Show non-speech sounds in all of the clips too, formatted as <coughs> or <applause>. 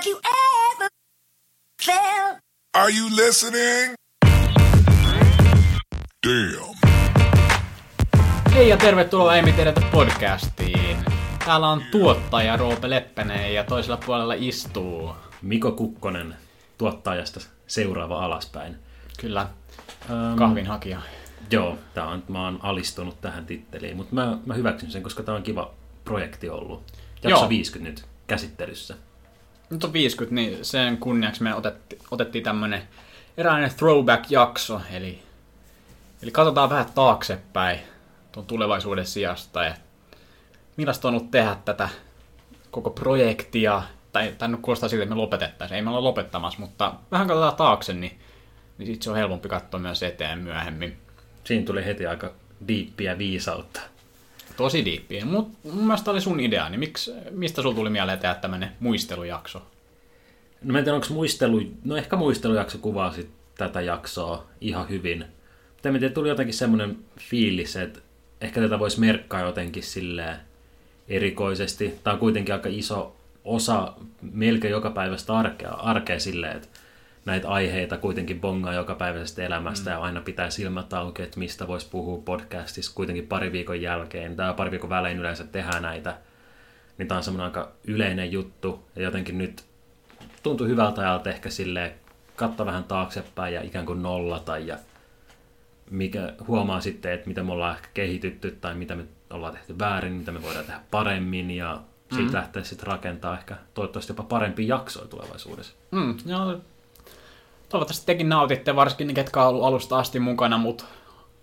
Have you ever felt? Are you listening? Damn. Hei ja tervetuloa Emi Tiedätä podcastiin. Täällä on tuottaja Roope Leppänen ja toisella puolella istuu. Miko Kukkonen tuottajasta seuraava alaspäin. Kyllä, Um, kahvinhakija. Joo, tää on, mä oon alistunut tähän titteliin, mutta mä, mä hyväksyn sen, koska tämä on kiva projekti ollut. Jakso Joo. 50 nyt käsittelyssä. Nyt on 50, niin sen kunniaksi me otetti, otettiin tämmönen eräinen throwback-jakso, eli, eli katsotaan vähän taaksepäin tuon tulevaisuuden sijasta, ja millaista on ollut tehdä tätä koko projektia, tai, tai nyt kuulostaa siltä, että me lopetettaisiin, ei me olla lopettamassa, mutta vähän katsotaan taakse, niin, niin sit se on helpompi katsoa myös eteen myöhemmin. Siinä tuli heti aika diippiä viisautta. Tosi diippiä. Mut mun mielestä oli sun idea, niin miksi, mistä sulla tuli mieleen tehdä tämmönen muistelujakso? No mä en tiedä, onko muistelu, no ehkä muistelujakso kuvasi tätä jaksoa ihan hyvin. Mutta en tiedä, tuli jotenkin semmoinen fiilis, että ehkä tätä voisi merkkaa jotenkin silleen erikoisesti. Tämä on kuitenkin aika iso osa melkein joka päivästä arkea, arkea silleen, että näitä aiheita kuitenkin bongaa joka päiväisestä elämästä mm. ja aina pitää silmät auki, että mistä voisi puhua podcastissa kuitenkin pari viikon jälkeen. Tämä pari viikon välein yleensä tehdään näitä. Niin tämä on semmoinen aika yleinen juttu ja jotenkin nyt tuntui hyvältä ajalta ehkä silleen katsoa vähän taaksepäin ja ikään kuin nollata ja mikä huomaa sitten, että mitä me ollaan ehkä kehitytty tai mitä me ollaan tehty väärin, mitä me voidaan tehdä paremmin ja siitä mm. lähteä sitten rakentaa ehkä toivottavasti jopa parempia jaksoja tulevaisuudessa. Mm, joo, toivottavasti tekin nautitte, varsinkin ne, ketkä on ollut alusta asti mukana, mutta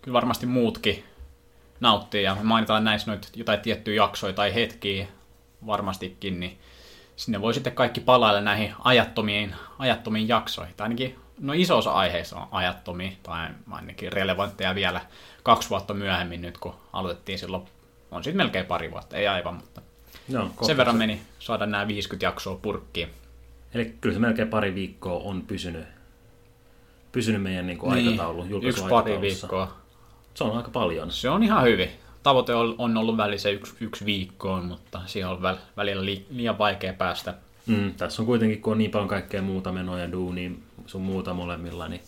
kyllä varmasti muutkin nauttii. Ja me mainitaan näissä noita jotain tiettyjä jaksoja tai hetkiä varmastikin, niin sinne voi sitten kaikki palailla näihin ajattomiin, ajattomiin jaksoihin. Tai ainakin no iso osa aiheista on ajattomia, tai ainakin relevantteja vielä kaksi vuotta myöhemmin nyt, kun aloitettiin silloin, on sitten melkein pari vuotta, ei aivan, mutta No, sen verran meni saada nämä 50 jaksoa purkkiin. Eli kyllä se melkein pari viikkoa on pysynyt, pysynyt meidän niin kuin aikataulu, Niin, yksi pari viikkoa. Se on aika paljon. Se on ihan hyvin. Tavoite on ollut välissä yksi, yksi viikkoon, mutta siihen on väl- välillä li, liian vaikea päästä. Mm, tässä on kuitenkin, kun on niin paljon kaikkea muuta menoja, duunia, sun muuta molemmilla, niin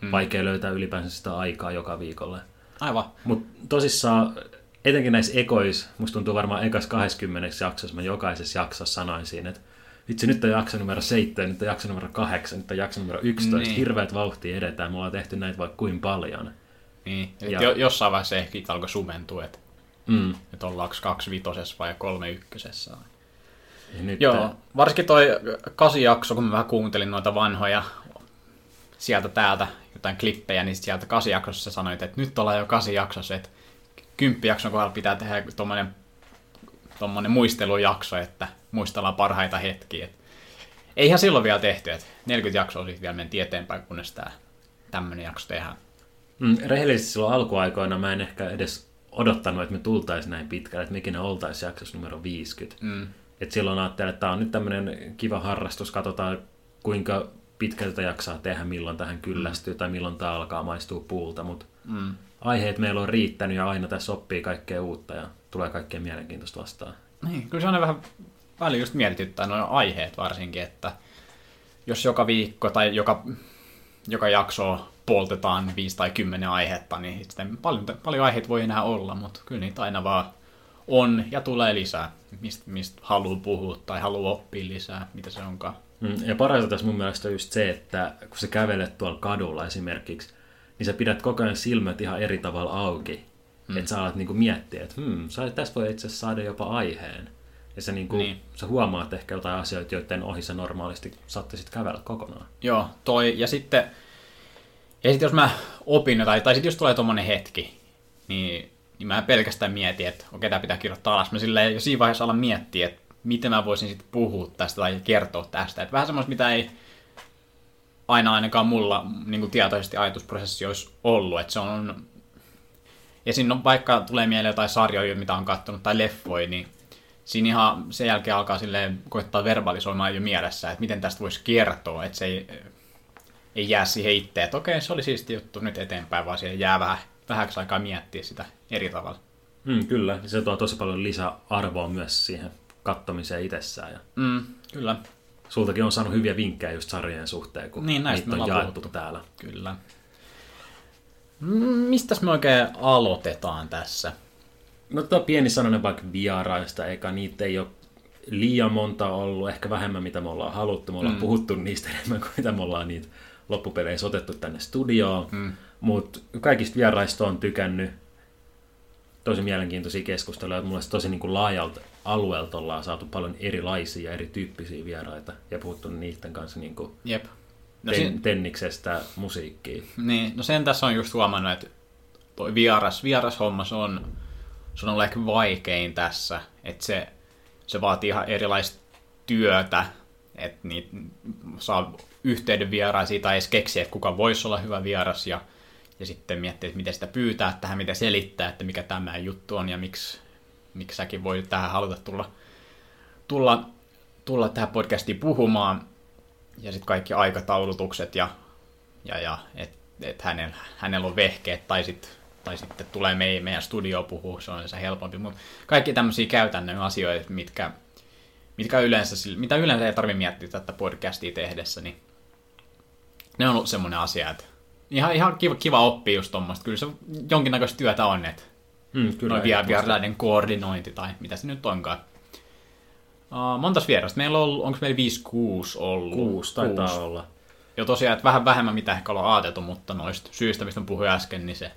mm. vaikea löytää ylipäänsä sitä aikaa joka viikolle. Aivan. Mutta tosissaan, etenkin näissä ekois, musta tuntuu varmaan ekas 20 jaksossa, mä jokaisessa jaksossa sanoin siinä, että vitsi, nyt on jakso numero 7, nyt on jakso numero 8, nyt on jakso numero 11, Niin. hirveät vauhtia edetään, me ollaan tehty näitä vaikka kuin paljon. Niin. Et Ja- jo, jossain vaiheessa ehkä alkoi sumentua, että, Mm. että ollaanko kaksi vitosessa vai kolme ykkösessä. Ja nyt Joo, varsinkin toi kasi jakso, kun mä vähän kuuntelin noita vanhoja sieltä täältä jotain klippejä, niin sieltä kasi jaksossa sanoit, että nyt ollaan jo kasi jaksossa, että kymppijakson kohdalla pitää tehdä tommonen, tommonen muistelujakso, että muistellaan parhaita hetkiä. Et eihän silloin vielä tehty, että 40 jaksoa sitten vielä mentiin eteenpäin, kunnes tää tämmönen jakso tehdään. Mm, rehellisesti silloin alkuaikoina mä en ehkä edes odottanut, että me tultaisiin näin pitkälle, että me ikinä oltaisiin jaksossa numero 50. Mm. Et silloin ajattelin, että tämä on nyt tämmöinen kiva harrastus, katsotaan kuinka pitkältä jaksaa tehdä, milloin tähän kyllästyy tai milloin tämä alkaa maistua puulta, mutta Mm. aiheet meillä on riittänyt ja aina tässä oppii kaikkea uutta ja tulee kaikkea mielenkiintoista vastaan. Niin, kyllä se on vähän väliin just mietityttää nuo aiheet varsinkin, että jos joka viikko tai joka, joka jakso poltetaan viisi tai kymmenen aihetta, niin sitten paljon, paljon aiheita voi enää olla, mutta kyllä niitä aina vaan on ja tulee lisää, mistä mist haluaa puhua tai haluaa oppia lisää, mitä se onkaan. Mm, Ja parasta tässä mun mielestä on just se, että kun sä kävelet tuolla kadulla esimerkiksi, niin sä pidät koko ajan silmät ihan eri tavalla auki. Mm. Että sä alat niinku miettiä, että hmm, tästä voi itse asiassa saada jopa aiheen. Ja sä, niinku, Niin. sä huomaat ehkä jotain asioita, joiden ohi sä normaalisti saattaisit kävellä kokonaan. Joo, toi, ja sitten, ja sitten jos mä opin jotain, tai sitten jos tulee tommonen hetki, niin, niin mä pelkästään mietin, että okei, tää pitää kirjoittaa alas. Mä silleen jo siinä vaiheessa alan miettiä, että miten mä voisin sitten puhua tästä tai kertoa tästä. Että vähän semmoista, mitä ei aina ainakaan mulla niin kuin tietoisesti ajatusprosessi olisi ollut. Että se on, ja siinä on vaikka tulee mieleen jotain sarjoja, mitä on katsonut, tai leffoja, niin siinä ihan sen jälkeen alkaa silleen koittaa verbalisoimaan jo mielessä, että miten tästä voisi kertoa, että se ei, ei jää siihen itse, että okei, se oli siisti juttu nyt eteenpäin, vaan siihen jää vähän, vähäksi aikaa miettiä sitä eri tavalla. Mm, kyllä, se tuo tosi paljon lisäarvoa myös siihen kattomiseen itsessään. Ja Mm, kyllä. sultakin on saanut hyviä vinkkejä just sarjojen suhteen, kun Niin, näistä niitä on jaettu puhuttu. täällä. Kyllä. Mistä me oikein aloitetaan tässä? No tämä pieni sananen vaikka vieraista, eikä niitä ei ole liian monta ollut, ehkä vähemmän mitä me ollaan haluttu. Me ollaan mm. puhuttu niistä enemmän kuin mitä me ollaan niitä loppupeleissä otettu tänne studioon. Mm. Mutta kaikista vieraista on tykännyt. Tosi mielenkiintoisia keskusteluja. Mulla olisi tosi niin kuin laajalta alueelta ollaan saatu paljon erilaisia, erityyppisiä vieraita ja puhuttu niiden kanssa niin kuin Jep. No ten, si- tenniksestä musiikkiin. niin, no sen tässä on just huomannut, että toi vieras, vierashomma, se on, se on ollut ehkä vaikein tässä, että se, se vaatii ihan erilaista työtä, että niitä saa yhteyden vieraisiin tai edes keksiä, että kuka voisi olla hyvä vieras ja, ja sitten miettiä, että miten sitä pyytää tähän, miten selittää, että mikä tämä juttu on ja miksi, miksi säkin voi tähän haluta tulla, tulla, tulla tähän podcastiin puhumaan ja sitten kaikki aikataulutukset ja, ja, ja että et hänellä, hänellä on vehkeet tai, sit, tai sitten tulee meidän, meidän studio puhua, se on se helpompi, mutta kaikki tämmöisiä käytännön asioita, mitkä, mitkä yleensä, mitä yleensä ei tarvitse miettiä tätä podcastia tehdessä, niin ne on ollut semmoinen asia, että ihan, ihan kiva, kiva oppia just tuommoista. Kyllä se jonkinnäköistä työtä on, että Mm, kyllä, vieraiden koordinointi tai mitä se nyt onkaan. Uh, montas vierasta? Meillä on onko meillä 5-6 ollut? Kuusi taitaa Kuusi. olla. Jo tosiaan, että vähän vähemmän mitä ehkä ollaan ajateltu, mutta noista syistä, mistä puhuin äsken, niin se,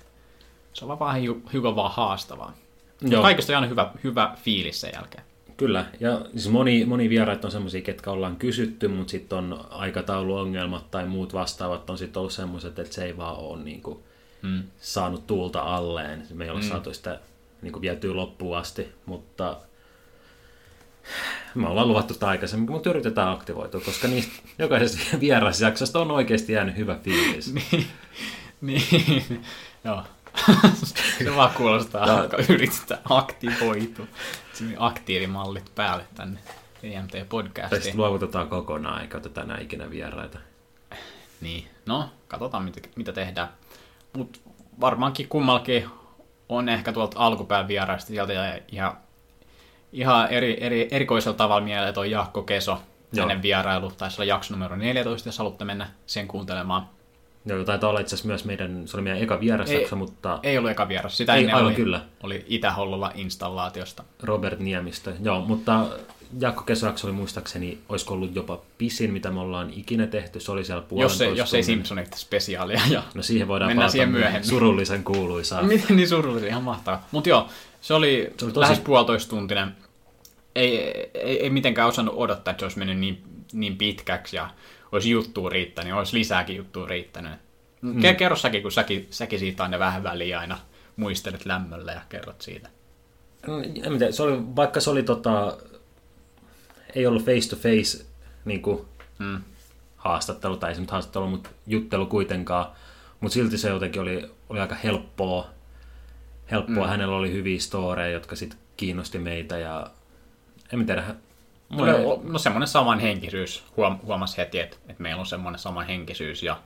se on vaan hiukan vaan haastavaa. Joo. Kaikista on aina hyvä, hyvä fiilis sen jälkeen. Kyllä, ja siis moni, moni vieraita on semmoisia, ketkä ollaan kysytty, mutta sitten on aikatauluongelmat tai muut vastaavat on sitten ollut semmoiset, että se ei vaan ole niin kuin, Mm. saanut tuulta alleen. Me ei ole mm. saatu sitä niin kuin, vietyä loppuun asti, mutta me ollaan luvattu sitä aikaisemmin, mutta yritetään aktivoitua, koska niistä jokaisesta <laughs> vierasjaksosta on oikeasti jäänyt hyvä fiilis. <laughs> Niin, joo. se vaan kuulostaa, Tää- että yritetään aktivoitua. Aktiivimallit päälle tänne Tai sitten EMT-podcastiin. luovutetaan kokonaan, eikä oteta enää ikinä vieraita. Niin, no, katsotaan mitä, mitä tehdään. Mutta varmaankin kummallakin on ehkä tuolta alkupään vieraista sieltä ja ihan, ihan eri, eri, erikoisella tavalla mieleen, on Jaakko Keso, Joo. hänen vierailu, taisi olla jakso numero 14, jos haluatte mennä sen kuuntelemaan. Joo, taitaa olla itse asiassa myös meidän, se oli meidän eka vierasjakso, mutta Ei ollut eka vieras, sitä Ei, ennen aivan oli, kyllä. oli Itä-Hollolla installaatiosta. Robert Niemistö. Joo, mutta Jaakko Kesäks oli muistaakseni, olisiko ollut jopa pisin, mitä me ollaan ikinä tehty. Se oli siellä Jos, puolentoista ei, jos ei. Simpsonit spesiaalia. Ja... No siihen voidaan Mennään siihen myöhemmin. surullisen kuuluisaa. <laughs> Miten niin surullisia, ihan mahtavaa. Mutta joo, se oli, Se oli tosi- lähes puolitoista tuntinen. Ei, ei, ei mitenkään osannut odottaa, että se olisi mennyt niin, niin pitkäksi ja olisi juttua riittänyt, niin olisi lisääkin juttua riittänyt. Mm. Kerro säkin, kun säkin, säkin siitä aina vähän väliä aina muistelet lämmöllä ja kerrot siitä. No, En tiedä, se oli, vaikka se oli tota, ei ollut face to face niin kuin, Mm. haastattelu, tai ei se nyt haastattelu, mutta juttelu kuitenkaan. Mutta silti se jotenkin oli, oli aika helppoa. Helppoa. Mm. Hänellä oli hyviä storeja, jotka sitten kiinnosti meitä. Ja en mä tiedä. Mulle, No, no semmoinen samanhenkisyys, huom, huomasi heti, että, että meillä on semmoinen samanhenkisyys ja,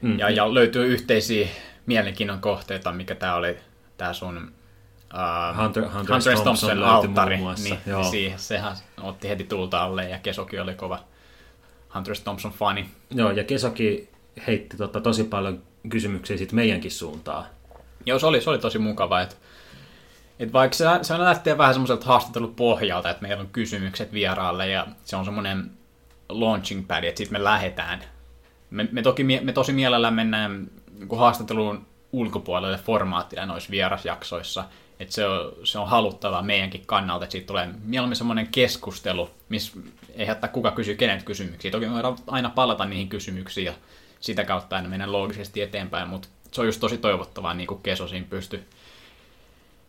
Mm. ja, ja löytyy yhteisiä mielenkiinnon kohteita, mikä tämä oli, tämä sun uh, Hunter- Hunter S. Thompson alttari, niin, joo. siihen, sehän otti heti tulta alle ja Kesoki oli kova Hunter. Thompson fani. Joo, ja Kesoki heitti tota, tosi paljon kysymyksiä sit meidänkin suuntaan. Joo, se oli, se oli tosi mukava, että et vaikka se, se lähtee vähän semmoiselta haastattelun pohjalta, että meillä on kysymykset vieraalle ja se on semmoinen launching pad, että sitten me lähdetään. Me, me, toki, me tosi mielellään mennään niin haastatteluun ulkopuolelle formaattina noissa vierasjaksoissa, että se on, se on haluttavaa meidänkin kannalta, että siitä tulee mieluummin semmoinen keskustelu, missä ei hätää kuka kysyy kenet kysymyksiä. Toki me voidaan aina palata niihin kysymyksiin ja sitä kautta aina mennä loogisesti eteenpäin, mutta se on just tosi toivottavaa, niin kuin Keso siinä pystyi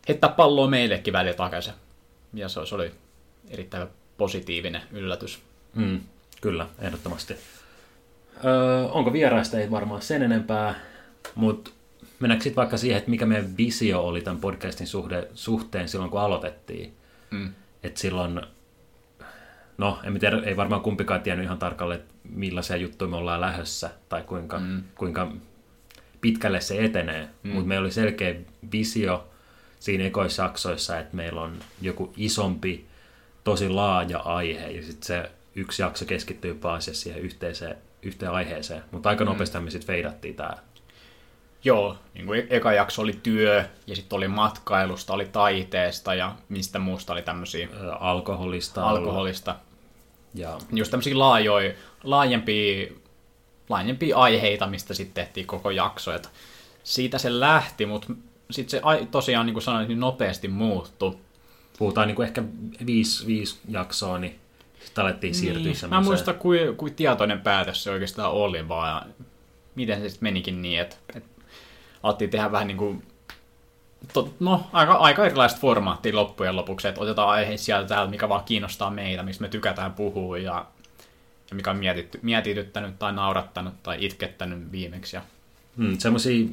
heittää palloa meillekin välillä takaisin. Ja se, oli erittäin positiivinen yllätys. Mm, kyllä, ehdottomasti. Öö, onko vieraista ei varmaan sen enempää, mutta mennäänkö sitten vaikka siihen, että mikä meidän visio oli tämän podcastin suhde, suhteen silloin, kun aloitettiin. Mm. Että silloin, no en tiedä, ei varmaan kumpikaan tiennyt ihan tarkalleen, että millaisia juttuja me ollaan lähdössä tai kuinka, mm. kuinka pitkälle se etenee. Mm. Mutta meillä oli selkeä visio siinä ekoissa jaksoissa, että meillä on joku isompi, tosi laaja aihe ja sitten se yksi jakso keskittyy pääasiassa siihen yhteiseen, yhteen aiheeseen, mutta aika nopeasti me sitten feidattiin tämä. Joo, niin kuin eka jakso oli työ, ja sitten oli matkailusta, oli taiteesta, ja mistä muusta oli tämmöisiä Alkoholista. alkoholista. Ja Just tämmöisiä laajoja, laajempia, laajempia aiheita, mistä sitten tehtiin koko jakso. Et siitä se lähti, mutta sitten se tosiaan, niin kuin sanoin, niin nopeasti muuttui. puhutaan niin kuin ehkä viisi, viisi jaksoa, niin sitten alettiin siirtyä Niin, mä en semmoiseen. muista, kuin, kuin tietoinen päätös se oikeastaan oli, vaan miten se sitten menikin niin, että, että alettiin tehdä vähän niin kuin, no, aika, aika erilaista formaattia loppujen lopuksi, että otetaan aiheet sieltä täältä, mikä vaan kiinnostaa meitä, mistä me tykätään puhua ja, ja mikä on mietitty, mietityttänyt tai naurattanut tai itkettänyt viimeksi. Ja, Hmm, semmoisia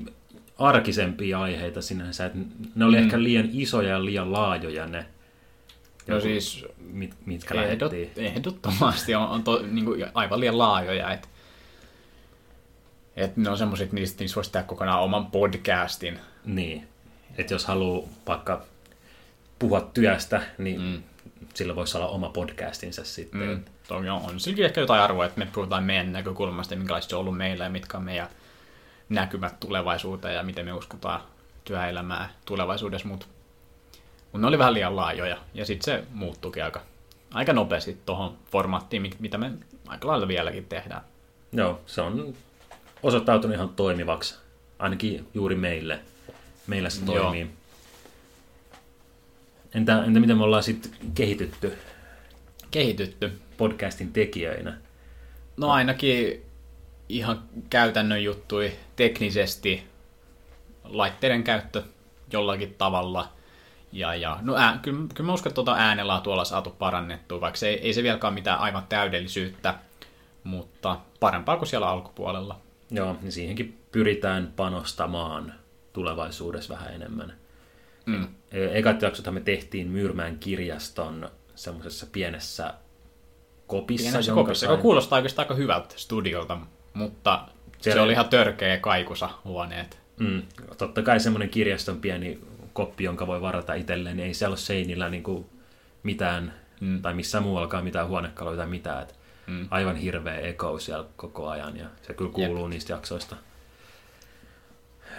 arkisempia aiheita sinänsä, että ne oli mm. ehkä liian isoja ja liian laajoja ne, no joku- siis mit, mitkä ehdot, lähdettiin. ehdottomasti on, on to, niin kuin aivan liian laajoja, että et ne on semmoiset, että niistä, niistä voisi tehdä kokonaan oman podcastin. Niin, että jos haluaa vaikka puhua työstä, niin mm. sillä voisi olla oma podcastinsa sitten. Mm. Toki on, on silläkin ehkä jotain arvoa, että me puhutaan meidän näkökulmasta minkälaista se on ollut meillä ja mitkä on meidän näkymät tulevaisuuteen ja miten me uskotaan työelämää tulevaisuudessa, mutta mut ne oli vähän liian laajoja ja sitten se muuttuikin aika, aika nopeasti tuohon formaattiin, mit- mitä me aika lailla vieläkin tehdään. Joo, se on osoittautunut ihan toimivaksi, ainakin juuri meille. Meillä se Joo. toimii. Entä, entä miten me ollaan sitten kehitytty Kehitytty. podcastin tekijöinä? No ainakin ihan käytännön juttui teknisesti laitteiden käyttö jollakin tavalla. Ja, ja no ää, kyllä, kyllä mä uskon, että tuota äänenlaatua ollaan saatu parannettua, vaikka se ei, ei se vieläkään mitään aivan täydellisyyttä, mutta parempaa kuin siellä alkupuolella. Joo, niin siihenkin pyritään panostamaan tulevaisuudessa vähän enemmän. Mm. E- Ekat jaksothan me tehtiin Myyrmään kirjaston semmoisessa pienessä kopissa. Pienessä kopissa, sain- joka kuulostaa oikeastaan aika hyvältä studiolta, mutta se Siellä- oli ihan törkeä kaikusa huoneet. Mm, totta kai semmoinen kirjaston pieni koppi, jonka voi varata itselleen, niin ei siellä ole seinillä niin kuin mitään, mm. tai missään muuallakaan mitään huonekaluja tai mitään. Et mm. Aivan hirveä eko siellä koko ajan, ja se kyllä kuuluu Jep. niistä jaksoista.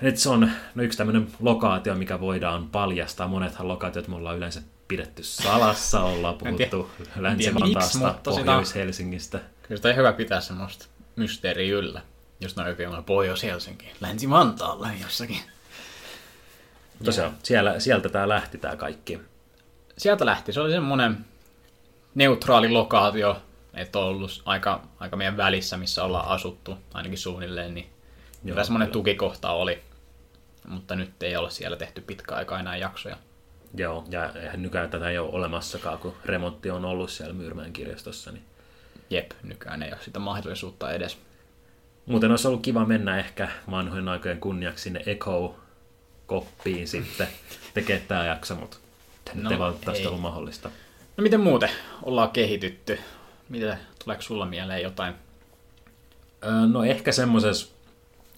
Et se on no yksi tämmöinen lokaatio, mikä voidaan paljastaa. Monethan lokaatiot me ollaan yleensä pidetty salassa, ollaan puhuttu Länsi-Vantaasta, Pohjois-Helsingistä. Kyllä sitä on hyvä pitää semmoista mysteeriä yllä, jos ne on jokin Pohjois-Helsinki, Länsi-Vantaalla jossakin. Tosiaan, siellä, sieltä tämä lähti tämä kaikki. Sieltä lähti, se oli semmoinen neutraali lokaatio, että on ollut aika, aika meidän välissä, missä ollaan asuttu, ainakin suunnilleen, niin Joo, hyvä semmoinen kyllä. tukikohta oli. Mutta nyt ei ole siellä tehty pitkä aikaa enää jaksoja. Joo, ja eihän nykyään tätä ei ole olemassakaan, kun remontti on ollut siellä Myyrmäen kirjastossa. Niin. Jep, nykyään ei ole sitä mahdollisuutta edes. Muuten olisi ollut kiva mennä ehkä vanhojen aikojen kunniaksi sinne Echo-koppiin sitten tekemään tämä jakso, mutta no, ei valitettavasti ollut mahdollista. No miten muuten ollaan kehitytty? Mitä, tuleeko sulla mieleen jotain? Öö, No ehkä semmoisessa,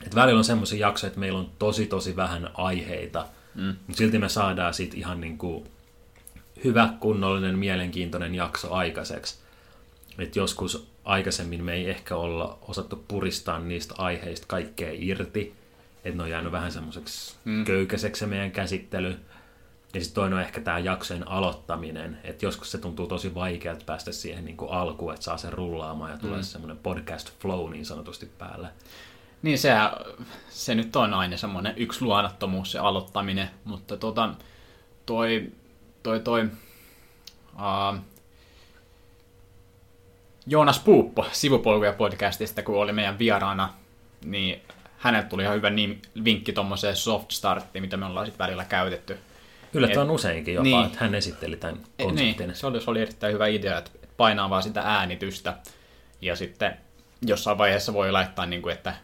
että välillä on semmoisia jaksoja, että meillä on tosi tosi vähän aiheita, mm. mutta silti me saadaan siitä ihan niin kuin hyvä, kunnollinen, mielenkiintoinen jakso aikaiseksi. Et joskus aikaisemmin me ei ehkä olla osattu puristaa niistä aiheista kaikkea irti, että ne on jäänyt vähän semmoiseksi mm. köykäiseksi se meidän käsittely. Ja sitten toinen on ehkä tämä jaksojen aloittaminen, että joskus se tuntuu tosi vaikealta päästä siihen niin kuin alkuun, että saa sen rullaamaan ja tulee mm. semmoinen podcast flow niin sanotusti päälle. Niin se, se nyt on aina semmoinen yksi luonnottomuus se aloittaminen, mutta tota, toi, toi, toi uh, Joonas Puuppo sivupolkuja podcastista, kun oli meidän vieraana, niin häneltä tuli ihan hyvä nim, vinkki tuommoiseen soft starttiin, mitä me ollaan sitten välillä käytetty. Yllättävän useinkin jopa, niin. niin. että hän esitteli tämän Eh, konseptin. Niin, se oli, se oli erittäin hyvä idea, että painaa vaan sitä äänitystä ja sitten jossain vaiheessa voi laittaa, niin kuin, että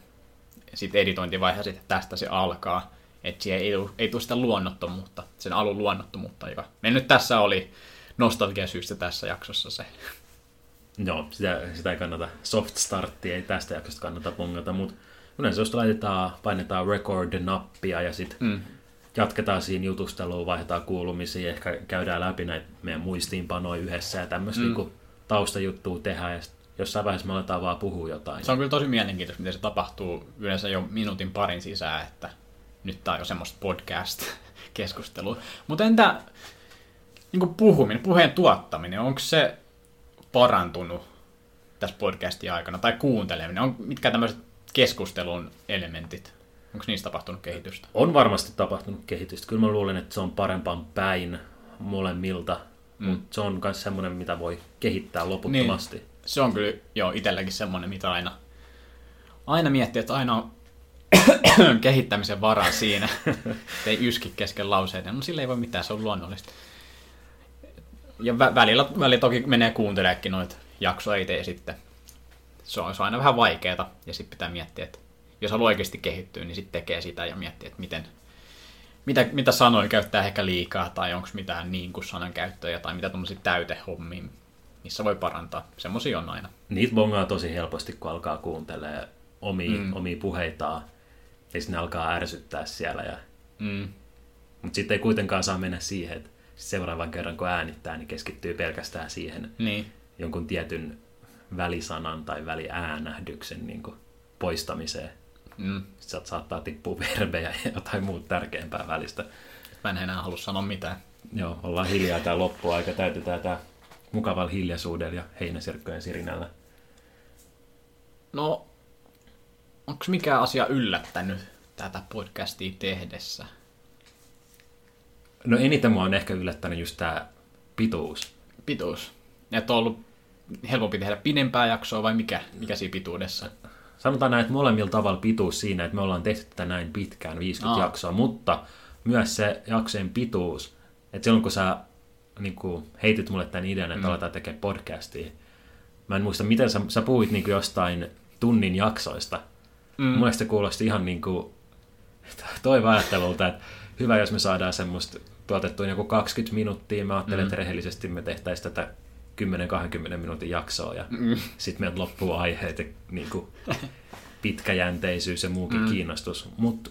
sitten editointivaiheessa sitten tästä se alkaa, että siihen ei, ei tule sitä luonnottomuutta, sen alun luonnottomuutta, joka me nyt tässä oli nostalgia syystä tässä jaksossa se. Joo, sitä, sitä ei kannata, soft startti ei tästä jaksosta kannata pongata, mutta yleensä jos laitetaan, painetaan record-nappia ja sitten mm. jatketaan siinä jutusteluun, vaihdetaan kuulumisia, ehkä käydään läpi näitä meidän muistiinpanoja yhdessä ja tämmöistä mm. niin taustajuttua tehdä ja sit jossain vaiheessa me aletaan vaan puhua jotain. Se on kyllä tosi mielenkiintoista, miten se tapahtuu yleensä jo minuutin parin sisään, että nyt tää on jo semmoista podcast-keskustelua. Mutta entä niin kuin puhuminen, puheen tuottaminen, onko se parantunut tässä podcastin aikana, tai kuunteleminen? On, mitkä tämmöiset keskustelun elementit, onko niistä tapahtunut kehitystä? On varmasti tapahtunut kehitystä. Kyllä mä luulen, että se on parempaan päin molemmilta, mm. mutta se on myös semmoinen, mitä voi kehittää loputtomasti. Niin, se on kyllä jo itselläkin semmoinen, mitä aina, aina miettii, että aina on <coughs> kehittämisen varaa siinä, <coughs> ei yski kesken lauseiden. No sille ei voi mitään, se on luonnollista. Ja vä- välillä, välillä toki menee kuunteleekin noita jaksoja itse ja sitten se on, se on aina vähän vaikeaa ja sitten pitää miettiä, että jos haluaa oikeasti kehittyä, niin sitten tekee sitä ja miettii, että miten, mitä, mitä sanoja käyttää ehkä liikaa tai onko mitään niin kuin sanan käyttöjä tai mitä tuommoisia täytehommia, missä voi parantaa. Semmoisia on aina. Niitä bongaa tosi helposti, kun alkaa kuuntelemaan omia, mm. omia puheitaan ja sitten ne alkaa ärsyttää siellä. Ja... Mm. Mutta sitten ei kuitenkaan saa mennä siihen, että seuraavan kerran kun äänittää, niin keskittyy pelkästään siihen Niin. jonkun tietyn välisanan tai väliäänähdyksen niin kuin poistamiseen. Mm. Sitten saattaa tippua verbejä ja jotain muuta tärkeämpää välistä. Mä en enää halua sanoa mitään. Joo, ollaan hiljaa tämä loppuaika, täytetään tämä mukavalla hiljaisuudella ja heinäsirkkojen sirinällä. No, onko mikä asia yllättänyt tätä podcastia tehdessä? No eniten mua on ehkä yllättänyt just tämä pituus. Pituus. Että on ollut helpompi tehdä pidempää jaksoa vai mikä, mikä siinä pituudessa? Sanotaan näin, että molemmilla tavalla pituus siinä, että me ollaan tehty tätä näin pitkään, 50 Aa. jaksoa, mutta myös se jaksojen pituus, että silloin kun sä niin kuin, heitit mulle tämän idean, että mm. aletaan tekemään podcastia, mä en muista, miten sä, sä puhuit niin kuin jostain tunnin jaksoista. Mm. Mun mielestä kuulosti ihan niin kuin <laughs> toiva ajattelulta, että hyvä, jos me saadaan semmoista tuotettua joku 20 minuuttia. Mä ajattelen, mm. että rehellisesti me tehtäisiin tätä 10-20 minuutin jaksoa ja mm. sitten meiltä loppuu aiheet ja niin kuin, pitkäjänteisyys ja muukin mm. kiinnostus. Mutta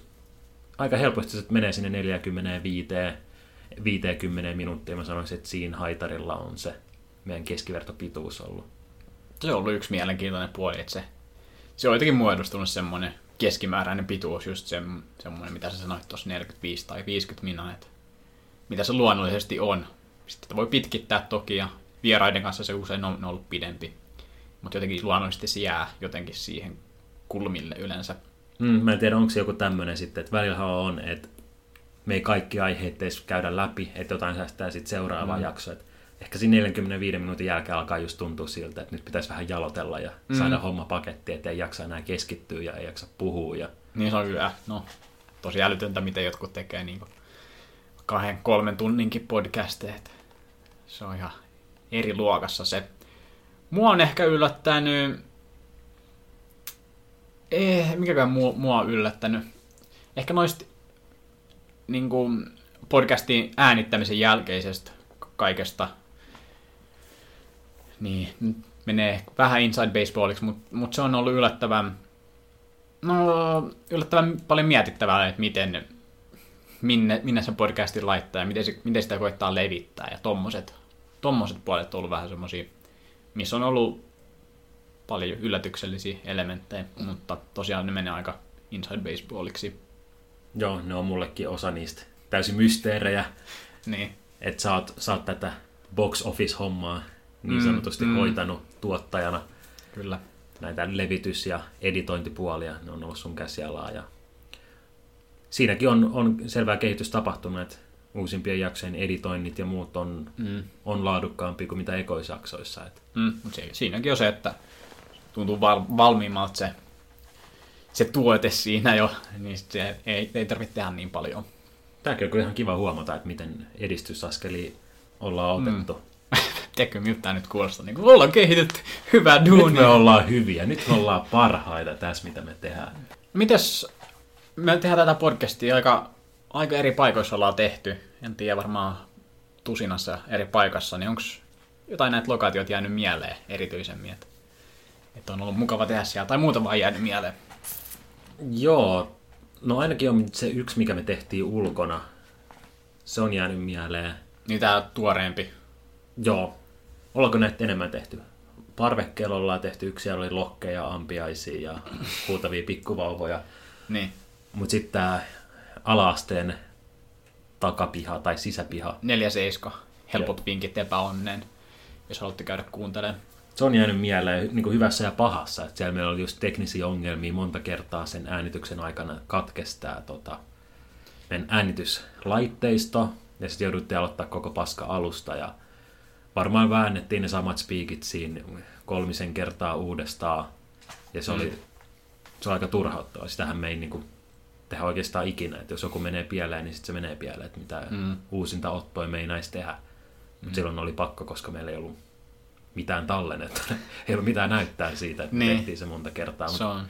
aika helposti se menee sinne 45 50 minuuttia. Mä sanoisin, että siinä haitarilla on se meidän keskivertopituus ollut. Se on ollut yksi mielenkiintoinen puoli, että se, se on jotenkin muodostunut semmoinen keskimääräinen pituus, just se, semmoinen, mitä sä sanoit tuossa 45 tai 50 minuuttia, mitä se luonnollisesti on. Sitten sitä voi pitkittää toki, ja vieraiden kanssa se usein on ollut pidempi. Mutta jotenkin luonnollisesti se jää jotenkin siihen kulmille yleensä. Mm, mä en tiedä, onko se joku tämmöinen sitten, että välillä on, että me ei kaikki aiheet edes käydä läpi, että jotain säästää sitten seuraavaa mm. jaksoa. Ehkä siinä 45 minuutin jälkeen alkaa just tuntua siltä, että nyt pitäisi vähän jalotella ja mm. saada homma paketti, että ei jaksa enää keskittyä ja ei jaksa puhua. Ja... Niin se on kyllä, no, tosi älytöntä, miten jotkut tekee niin kahden, kolmen tunninkin podcasteja. Se on ihan eri luokassa se. Mua on ehkä yllättänyt... Eh, mikäkään mua, mua on yllättänyt? Ehkä noista niin kuin podcastin äänittämisen jälkeisestä kaikesta. Niin, nyt menee vähän inside baseballiksi, mutta mut se on ollut yllättävän, no, yllättävän paljon mietittävää, että miten, minne, minne sen podcastin laittaa ja miten, se, miten sitä koittaa levittää. Ja tommoset, tommoset puolet on ollut vähän semmosia, missä on ollut paljon yllätyksellisiä elementtejä, mutta tosiaan ne menee aika inside baseballiksi. Joo, ne on mullekin osa niistä täysin mysteerejä. Niin. Että sä oot, sä oot tätä box office-hommaa niin sanotusti mm, mm. hoitanut tuottajana. Kyllä. Näitä levitys- ja editointipuolia, ne on ollut sun käsialaa. Ja siinäkin on, on selvää kehitys tapahtunut, että uusimpien jaksojen editoinnit ja muut on, mm. on laadukkaampi kuin mitä ekoisjaksoissa. Että. Mm, mutta siinäkin on se, että tuntuu val, valmiimmalta se, se tuote siinä jo, <laughs> niin se ei, ei tarvitse tehdä niin paljon. Tämäkin on kyllä ihan kiva huomata, että miten edistysaskeli ollaan otettu. Mm. <laughs> Tiedätkö, miltä tämä nyt kuulostaa? Niin ollaan kehitetty hyvää duunia. Nyt me ollaan hyviä, nyt me ollaan parhaita tässä, mitä me tehdään. Mites me tehdään tätä podcastia aika, aika eri paikoissa ollaan tehty. En tiedä, varmaan tusinassa eri paikassa, niin onko jotain näitä lokaatioita jäänyt mieleen erityisemmin? Että, että on ollut mukava tehdä siellä, tai muuta vaan jäänyt mieleen. Joo, no ainakin on se yksi, mikä me tehtiin ulkona. Se on jäänyt mieleen. Niin tää tuoreempi. Joo. Ollaanko näitä enemmän tehty? parvekkeella ollaan tehty. Yksi siellä oli lokkeja, ampiaisia ja huutavia pikkuvauvoja. Niin. Mutta sitten tämä alaasteen takapiha tai sisäpiha, 4-7. Helpot vinkit epäonneen, jos haluatte käydä kuuntelemaan. se on jäänyt mieleen niin kuin hyvässä ja pahassa. Että siellä meillä oli just teknisiä ongelmia monta kertaa sen äänityksen aikana katkestaa tota, meidän äänityslaitteisto. Ja sitten jouduttiin aloittaa koko paska alusta. Ja varmaan väännettiin ne samat speakit siinä kolmisen kertaa uudestaan. Ja se oli, se oli aika turhauttavaa. Sitähän me ei niin kuin, tehdä oikeastaan ikinä. Että jos joku menee pieleen, niin sitten se menee pieleen. Että mitä mm. uusinta ottoa me ei näistä tehdä. Mutta silloin oli pakko, koska meillä ei ollut mitään tallennetta. <laughs> ei ollut mitään näyttää siitä, että niin. Tehtiin se monta kertaa. Se on.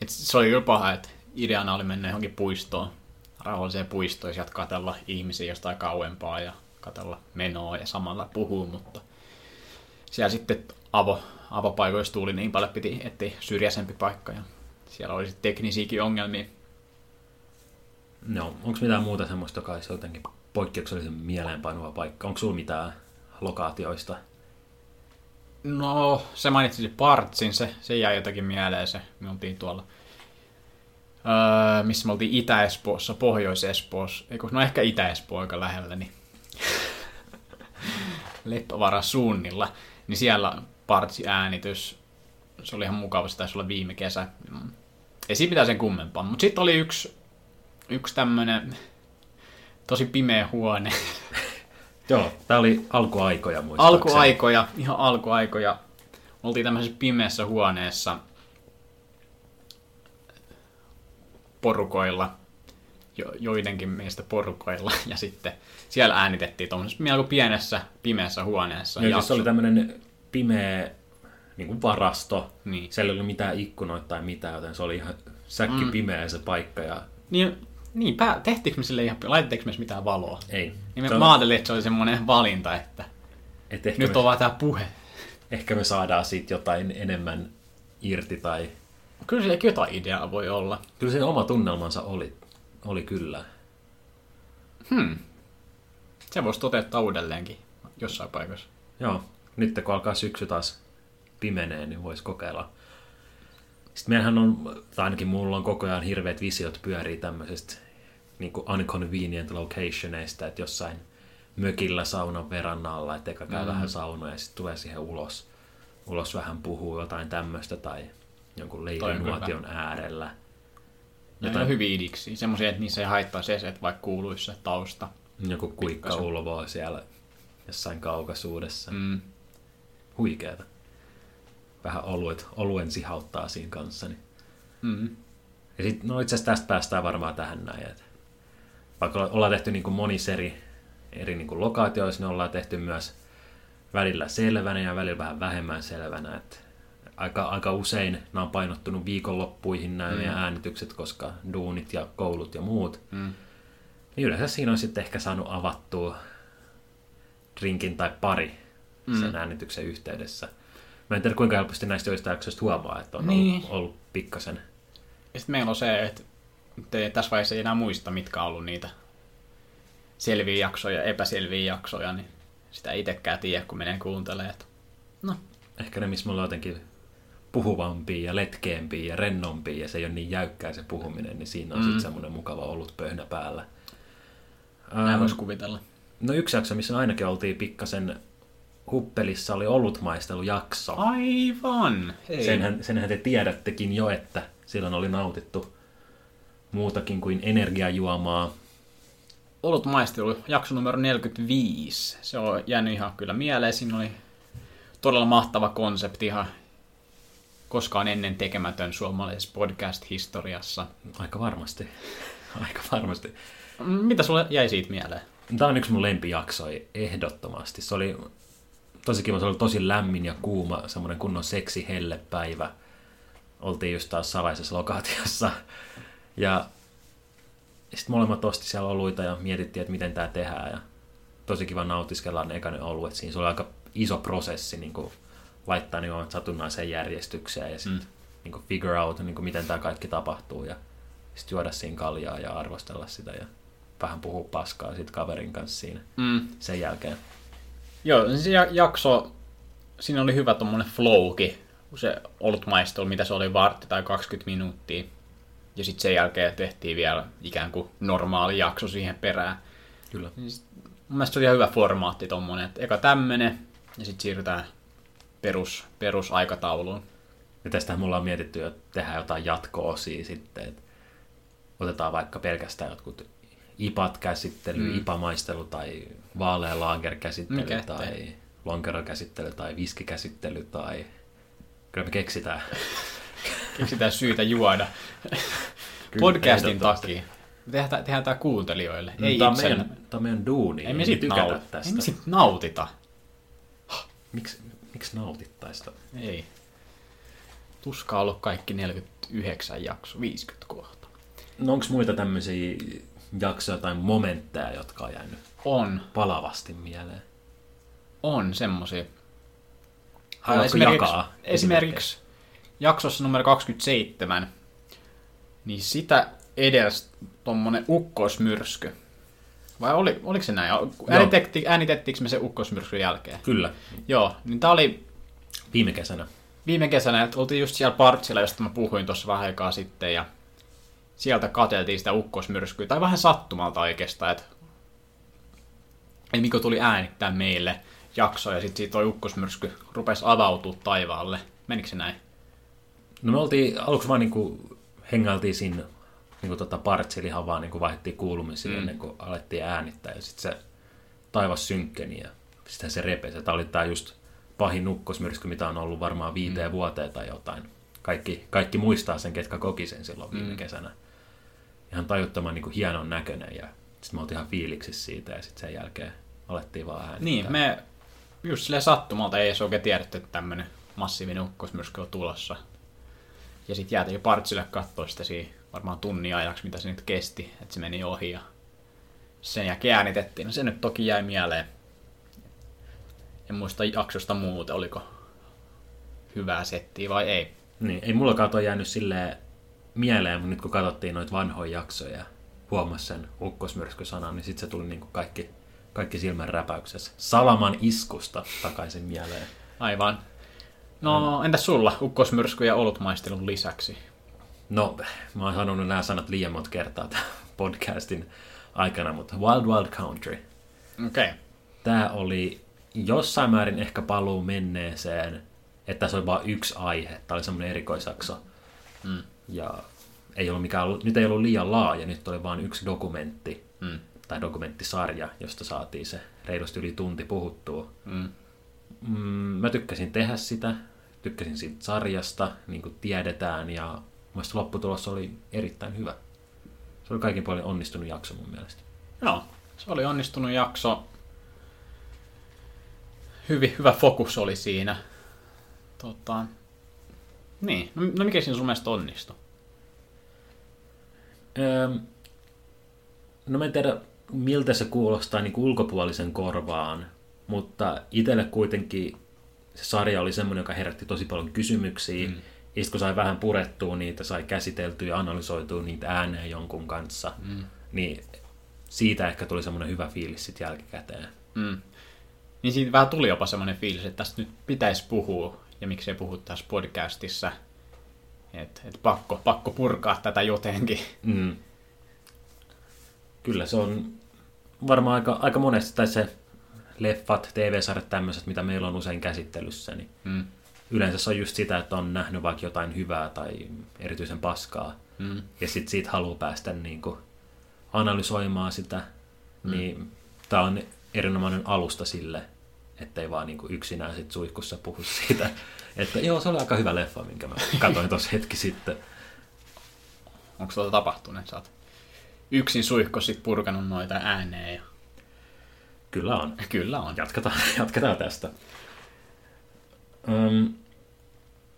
Et se oli kyllä paha, että ideana oli mennä johonkin puistoon, rauhalliseen puistoon, ja katella ihmisiä jostain kauempaa ja katella menoa ja samalla puhua, mutta siellä sitten avo, avopaikoissa tuli niin paljon, piti etsiä syrjäisempi paikka ja siellä oli sitten teknisiäkin ongelmia. No, onko mitään muuta semmoista, joka olisi jotenkin poikkeuksellisen mieleenpainuva paikka? Onko sulla mitään lokaatioista? No, se mainitsi Partsin, se, se jäi jotakin mieleen se. Me oltiin tuolla, öö, missä me oltiin Itä-Espoossa, Pohjois-Espoossa, Eiku, no ehkä Itä-Espoo aika lähellä, niin <laughs> Leppävara suunnilla, niin siellä Partsi äänitys, se oli ihan mukava, se taisi olla viime kesä. Ei siinä mitään sen kummempaa, mutta sitten oli yksi, yksi tämmönen tosi pimeä huone, <laughs> Joo, tää oli alkuaikoja muistaakseni. alkuaikoja, ihan alkuaikoja. Oltiin tämmöisessä pimeässä huoneessa porukoilla, jo, joidenkin meistä porukoilla, <laughs> ja sitten siellä äänitettiin tuommoisessa melko pienessä pimeässä huoneessa. Joo, siis se oli tämmöinen pimeä niin kuin varasto. Niin. Siellä ei ollut mitään ikkunoita tai mitään, joten se oli ihan säkki mm. pimeä se paikka. Ja... Niin, niin pää, tehtiinkö me sille ihan, laitettiinko me mitään valoa? Ei. Niin Se me, mä ajattelin, että se oli semmoinen valinta, että et ehkä, nyt me, on vaan tää puhe. ehkä me saadaan siitä jotain enemmän irti tai... Kyllä sielläkin jotain ideaa voi olla. Kyllä se oma tunnelmansa oli, oli kyllä. Se voisi toteuttaa uudelleenkin jossain paikassa. Joo, nyt kun alkaa syksy taas pimenee, niin voisi kokeilla. Sitten meillähän on, tai ainakin mulla on koko ajan hirveät visiot pyörii tämmöisestä niin kuin unconvenient locationeista, että jossain mökillä saunan verannalla, että eka käy mm. vähän saunoja ja sitten tulee siihen ulos, ulos vähän puhuu jotain tämmöistä tai jonkun leijonuotion äärellä. Jotain on hyviä idiksi. Semmoisia, että niissä ei haittaa se, että vaikka kuuluisi se tausta. Joku kuikka ulvoo siellä jossain kaukaisuudessa. Mm. Huikeeta. Vähän oluet, oluen sihauttaa siinä kanssa. Niin. Mm. Ja sit, no itse asiassa tästä päästään varmaan tähän näin. Että vaikka ollaan tehty niin kuin monissa eri, eri niin kuin lokaatioissa, niin ollaan tehty myös välillä selvänä ja välillä vähän vähemmän selvänä. Että aika, aika usein nämä on painottunut viikonloppuihin nämä mm. äänitykset, koska duunit ja koulut ja muut. Mm. Niin yleensä siinä on sitten ehkä saanut avattua drinkin tai pari sen äänityksen yhteydessä. Mä en tiedä kuinka helposti näistä joista jaksoista huomaa, että on Niin. ollut, ollut pikkasen. Ja sitten meillä on se, että te tässä vaiheessa ei enää muista, mitkä on ollut niitä selviä jaksoja ja epäselviä jaksoja, niin sitä itsekään tiedä, kun menee kuuntelemaan. että No, Ehkä ne, missä me ollaan jotenkin puhuvampia ja letkeämpiä ja rennompia ja se ei ole niin jäykkää se puhuminen, niin siinä on mm. sitten semmoinen mukava ollut pöhnä päällä. näin Ähm, voisi kuvitella. No yksi jakso, missä ainakin oltiin pikkasen huppelissa, oli olutmaistelujakso. Aivan! Hei. Senhän, senhän te tiedättekin jo, että silloin oli nautittu muutakin kuin energiajuomaa. Olut maistelu, jakso numero 45. Se on jäänyt ihan kyllä mieleen. Siinä oli todella mahtava konsepti, ihan koskaan ennen tekemätön suomalaisessa podcast-historiassa. Aika varmasti. <laughs> Aika varmasti. Mitä sulle jäi siitä mieleen? Tämä on yksi mun lempijaksoja ehdottomasti. Se oli tosi kiva, se oli tosi lämmin ja kuuma, semmoinen kunnon seksi päivä. Oltiin just taas salaisessa lokaatiossa. Ja sitten molemmat osti siellä oluita ja mietittiin, että miten tämä tehdään. Ja tosi kiva nautiskella ne ekanen oluet siinä. Se oli aika iso prosessi niin kuin laittaa niin satunnaiseen järjestykseen ja sitten mm. niin kuin figure out, niin kuin miten tämä kaikki tapahtuu. Ja sitten juoda siinä kaljaa ja arvostella sitä ja vähän puhua paskaa sit kaverin kanssa siinä Mm. sen jälkeen. Joo, se ja- jakso, siinä oli hyvä tommonen flowki, kun se olut maistelu, mitä se oli, vartti tai 20 minuuttia. Ja sitten sen jälkeen tehtiin vielä ikään kuin normaali jakso siihen perään. Kyllä. Mun mielestä se oli ihan hyvä formaatti tommonen, että eka tämmönen, ja sitten siirrytään perus, perusaikatauluun. Ja tästähän mulla on mietitty, että tehdään jotain jatko-osia sitten, että otetaan vaikka pelkästään jotkut IPAT käsittely, mm. IPA-maistelu tai vaalea lager käsittely Mikä tai ettei. lonkero käsittely tai viskikäsittely tai kyllä me keksitään. <laughs> Keksitään syytä juoda. <laughs> Podcastin ehdottomasti. takia. Tehdään, tehdään tää kuuntelijoille. Ei Tämä on, itselle. meidän, tämä on meidän duuni. Ei me sit tykätä nauti. tästä. Ei me sit nautita. Miksi, miksi nautittaista? Ei. Tuska on ollut kaikki 49 jakso, 50 kohta. No onko muita tämmöisiä jaksoja tai momentteja, jotka on jäänyt On, palavasti mieleen? on semmosia. Haluatko esimerkiksi, jakaa esimerkiksi jaksossa numero 27, niin sitä edes tommonen ukkosmyrsky. Vai oli, oliko se näin? Äänitettiin, äänitettiinkö me se ukkosmyrskyn jälkeen? Kyllä, Joo, niin tää oli viime kesänä. viime kesänä, että oltiin just siellä Partsilla, josta mä puhuin tuossa vähän aikaa sitten, ja sieltä kateltiin sitä ukkosmyrskyä, tai vähän sattumalta oikeastaan, että Eli Mikko tuli äänittää meille jaksoa, ja sitten siitä toi ukkosmyrsky rupesi avautua taivaalle. Menikö se näin? No me oltiin, aluksi vaan niinku hengailtiin siinä niinku tota partsilla ihan vaan niinku vaihdettiin kuulumisia mm. ennen kuin alettiin äänittää. Ja sitten se taivas synkkeni ja sitten se repesi. Tämä oli tää just pahin nukkosmyrsky, mitä on ollut varmaan viiteen mm. vuoteen tai jotain. Kaikki, kaikki muistaa sen, ketkä koki sen silloin viime mm. kesänä. Ihan tajuttoman niinku hienon näköinen ja sitten me oltiin ihan fiiliksissä siitä ja sitten sen jälkeen alettiin vaan äänittää. Niin, me just silleen sattumalta ei edes oikein tiedetty, että tämmönen massiivinen ukkosmyrsky on tulossa. Ja sitten jäätiin jo Partsille katsoa sitä siinä varmaan tunnin ajaksi, mitä se nyt kesti, että se meni ohi. Ja sen jälkeen äänitettiin. No se nyt toki jäi mieleen. En muista jaksosta muuta, oliko hyvää settiä vai ei. Niin, ei mullakaan toi jäänyt silleen mieleen, mutta nyt kun katsottiin noita vanhoja jaksoja ja huomasi sen ukkosmyrsky-sanan, niin sitten se tuli niinku kaikki, kaikki silmän räpäyksessä. Salaman iskusta takaisin mieleen. Aivan. No, entäs sulla ukkosmyrsky ja olutmaistelun lisäksi? No, mä oon sanonut nämä sanat liian monta kertaa tämän podcastin aikana, mutta Wild Wild Country. Okei. Okay. Tämä oli jossain määrin ehkä paluu menneeseen, että se oli vain yksi aihe. Tämä oli semmoinen erikoisakso. Mm. Ja ei ollut mikään, nyt ei ollut liian laaja, nyt oli vain yksi dokumentti Mm. tai dokumenttisarja, josta saatiin se reilusti yli tunti puhuttua. Mm. Mm, mä tykkäsin tehdä sitä, tykkäsin siitä sarjasta, niin kuin tiedetään, ja mielestäni lopputulos oli erittäin hyvä. Se oli kaikin puolin onnistunut jakso mun mielestä. Joo, se oli onnistunut jakso. Hyvin, hyvä fokus oli siinä. Tota, niin, no, no mikä siinä sun mielestä onnistui? Öö, no mä en tiedä, miltä se kuulostaa niin ulkopuolisen korvaan, mutta itselle kuitenkin se sarja oli semmoinen, joka herätti tosi paljon kysymyksiä. Mm. Ja sit kun sai vähän purettua niitä, sai käsiteltyä ja analysoitua niitä ääneen jonkun kanssa, mm. niin siitä ehkä tuli semmoinen hyvä fiilis sitten jälkikäteen. Mm. Niin siitä vähän tuli jopa semmoinen fiilis, että tästä nyt pitäisi puhua, ja miksei puhu tässä podcastissa. Että et pakko, pakko purkaa tätä jotenkin. Mm. Kyllä se on varmaan aika, aika monesti, tai se leffat, TV-sarjat, tämmöiset, mitä meillä on usein käsittelyssä, niin Mm. yleensä se on just sitä, että on nähnyt vaikka jotain hyvää tai erityisen paskaa, Mm. ja sitten siitä haluaa päästä niin kuin analysoimaan sitä, mm. niin tämä on erinomainen alusta sille, ettei vaan niin kuin yksinään sit suihkussa puhu siitä, että joo, se oli aika hyvä leffa, minkä mä katsoin tuossa hetki sitten. Onko tuota tapahtunut, että sä oot yksin suihko sit purkanut noita ääneen? Ja... Kyllä on. Kyllä on. Jatketaan, <laughs> jatketaan tästä. Um,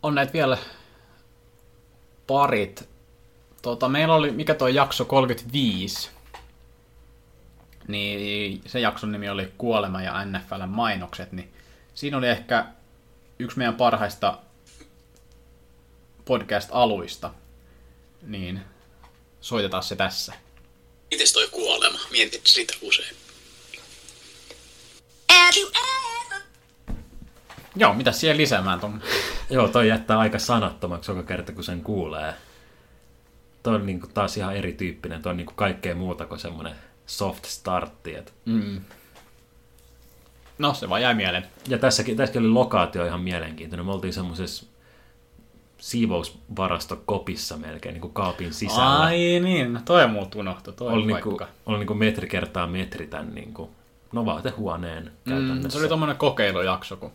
On näitä vielä parit. Tota, meillä oli, mikä toi jakso 35, niin se jakson nimi oli Kuolema ja NFLn mainokset, niin siinä oli ehkä yksi meidän parhaista podcast-aluista, niin soitetaan se tässä. Mites toi kuolema? Mietit sitä usein. Have you ever Joo, mitä siihen lisäämään tuon? Joo, toi jättää aika sanattomaksi joka kerta, kun sen kuulee. Toi on niinku taas ihan erityyppinen. Toi on niinku kaikkea muuta kuin semmoinen soft startti. Et. Mm. No, se vaan jäi mieleen. Ja tässäkin, tässäkin oli lokaatio ihan mielenkiintoinen. Me oltiin semmoisessa siivousvarastokopissa melkein, niin kuin kaapin sisällä. Ai niin, no toi muut unohtui, toi oli, paikka. niinku, oli niinku metri kertaa metri tämän niinku, no vaatehuoneen Mm, käytännössä. se oli tommonen kokeilujakso, kun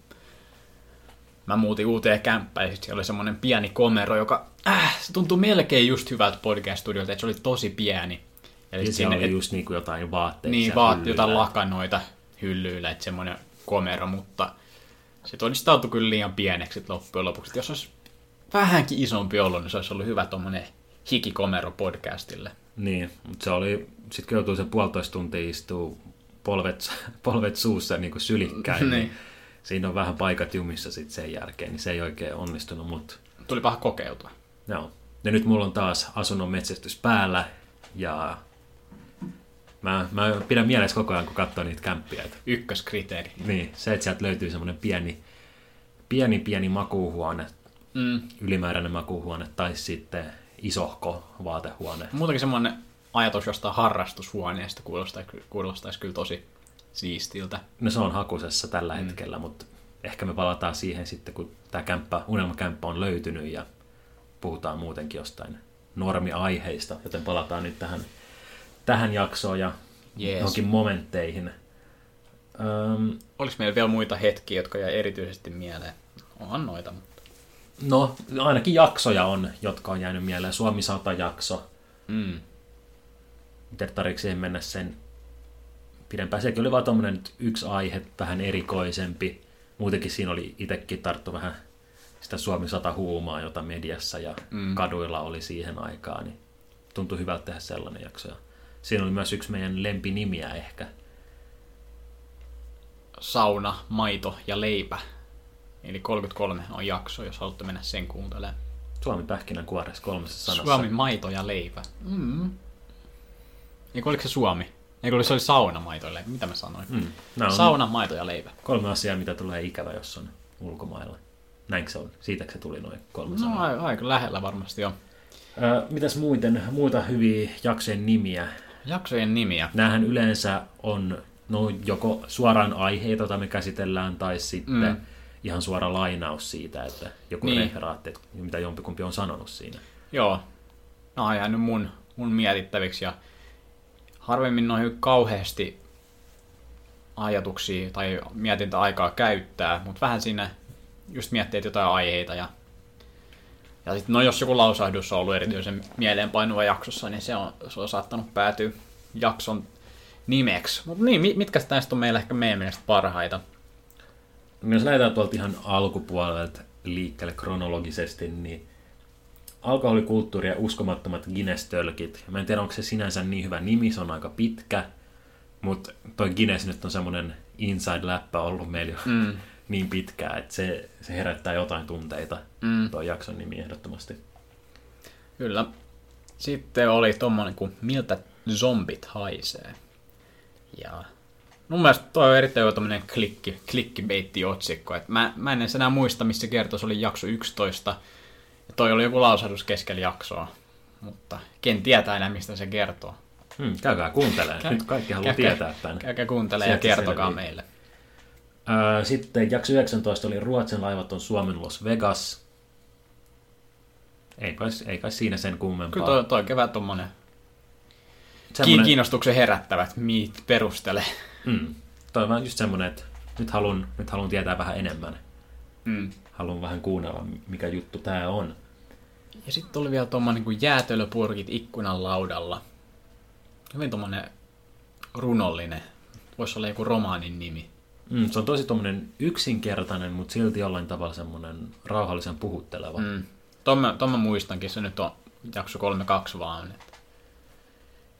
mä muutin uuteen kämppään ja sit siellä oli semmonen pieni komero, joka äh, se tuntui melkein just hyvältä podcast-studiolta, että se oli tosi pieni. Eli ja siinä sinne, oli just niinku jotain vaatteita. niin, vaatti jotain lakanoita hyllyillä, että semmonen komero, mutta se todistautui kyllä liian pieneksi loppujen lopuksi. Et Jos olisi vähänkin isompi ollut, niin se olisi ollut hyvä tommonen hikikomero podcastille. Niin, mutta se oli, sit kun joutuu se puolitoista tuntia istuu polvet, <laughs> polvet suussa niin kuin sylikkäin, niin. Niin. niin siinä on vähän paikat jumissa sit sen jälkeen, niin se ei oikein onnistunut, mutta Tuli paha kokeutua. joo. Ja nyt mulla on taas asunnon metsästys päällä, ja mä, mä pidän mielessä koko ajan, kun katsoo niitä kämppiä, että Ykköskriteeri. niin, se, että sieltä löytyy semmoinen pieni, pieni, pieni makuuhuone, Mm. ylimääräinen makuuhuone, tai sitten isohko vaatehuone. Muutenkin semmoinen ajatus jostain harrastushuoneesta kuulostaisi, kuulostaisi kyllä tosi siistiltä. No se on hakusessa tällä mm. hetkellä, mutta ehkä me palataan siihen sitten, kun tämä kämppä, unelmakämppä on löytynyt ja puhutaan muutenkin jostain normiaiheista, joten palataan nyt tähän, tähän jaksoon ja Jees. johonkin momentteihin. Öm, Oliko meillä vielä muita hetkiä, jotka jäi erityisesti mieleen? Onhan noita, mutta... no, ainakin jaksoja on, jotka on jäänyt mieleen. Suomi 100 jakso. Mm. Miten tarvitse siihen mennä sen pidempään. Sekin oli vaan tommonen yksi aihe, vähän erikoisempi. Muutenkin siinä oli itsekin tarttu vähän sitä Suomi 100 huumaa, jota mediassa ja mm. kaduilla oli siihen aikaan. Niin tuntui hyvältä tehdä sellainen jakso. Ja siinä oli myös yksi meidän lempinimiä ehkä. Sauna, maito ja leipä. Eli 33 on jakso, jos haluatte mennä sen kuuntelemaan. Suomi pähkinänkuoressa kolmessa sanassa. Suomi, maito ja leipä. Mm. Eikö oliko se Suomi? Eikö se oli sauna, maito ja leipä? Mitä mä sanoin? Mm. On Sauna, maito ja leipä. kolme asiaa, mitä tulee ikävä, jos on ulkomailla. Näinkö se on? Siitäkö se tuli noin kolme No sanaa? ai- aika lähellä varmasti on. Mitäs muuten, muita hyviä jaksojen nimiä? Jaksojen nimiä. Näähän yleensä on no, joko suoraan aiheita, joita me käsitellään, tai sitten Mm. ihan suora lainaus siitä, että joku Niin. referaatti, että mitä jompikumpi on sanonut siinä. Joo. Ne on jäänyt mun, mun mietittäviksi ja harvemmin noin kauheasti ajatuksia tai mietintäaikaa käyttää, mutta vähän siinä just miettii jotain aiheita ja ja sitten no jos joku lausahdus on ollut erityisen mieleenpainuva jaksossa, niin se on, se on saattanut päätyä jakson nimeksi. Mutta niin, mi- mitkä näistä on meillä ehkä meidän mielestä parhaita? No, jos lähdetään tuolta ihan alkupuolelta liikkeelle kronologisesti, niin alkoholikulttuuri ja uskomattomat Guinness-tölkit. Mä en tiedä, onko se sinänsä niin hyvä nimi, se on aika pitkä, mutta toi Guinness nyt on semmoinen inside-läppä ollut meillä jo Mm. Niin pitkään, että se, se herättää jotain tunteita, Mm. toi jakson nimi ehdottomasti. Kyllä. Sitten oli tommonen kuin Miltä zombit haisee. Ja mun mielestä toi on erittäin hyvä tommonen klikki, clickbait-otsikko. Et mä, mä en enää muista, missä se kertoi, se oli jakso 11. Ja toi oli joku lausahdus keskellä jaksoa. Mutta ken tietää enää, mistä se kertoo. Hmm, käykää kuuntelemaan. Nyt kaikki haluaa tietää tämän. Käykää kuuntelemaan ja kertokaa meille. Sitten jakso 19 oli Ruotsin laivat on Suomen Las Vegas. Ei kai, ei kai siinä sen kummempaa. Kyllä toi, toi kevät tommonen Semmonen- kiinnostuksen herättävät, miit perustele. Mm. Toi on vaan just semmonen, että nyt haluan, nyt haluan tietää vähän enemmän. Mm. Haluan vähän kuunnella, mikä juttu tää on. Ja sitten oli vielä tommonen kuin jäätelöpurkit ikkunan laudalla. Hyvin tommonen runollinen. Voisi olla joku romaanin nimi. Mm, se on tosi tommonen yksinkertainen, mutta silti jollain tavalla semmonen rauhallisen puhutteleva. Mm. Ton, mä, ton mä muistankin, se nyt on jakso 32 vaan.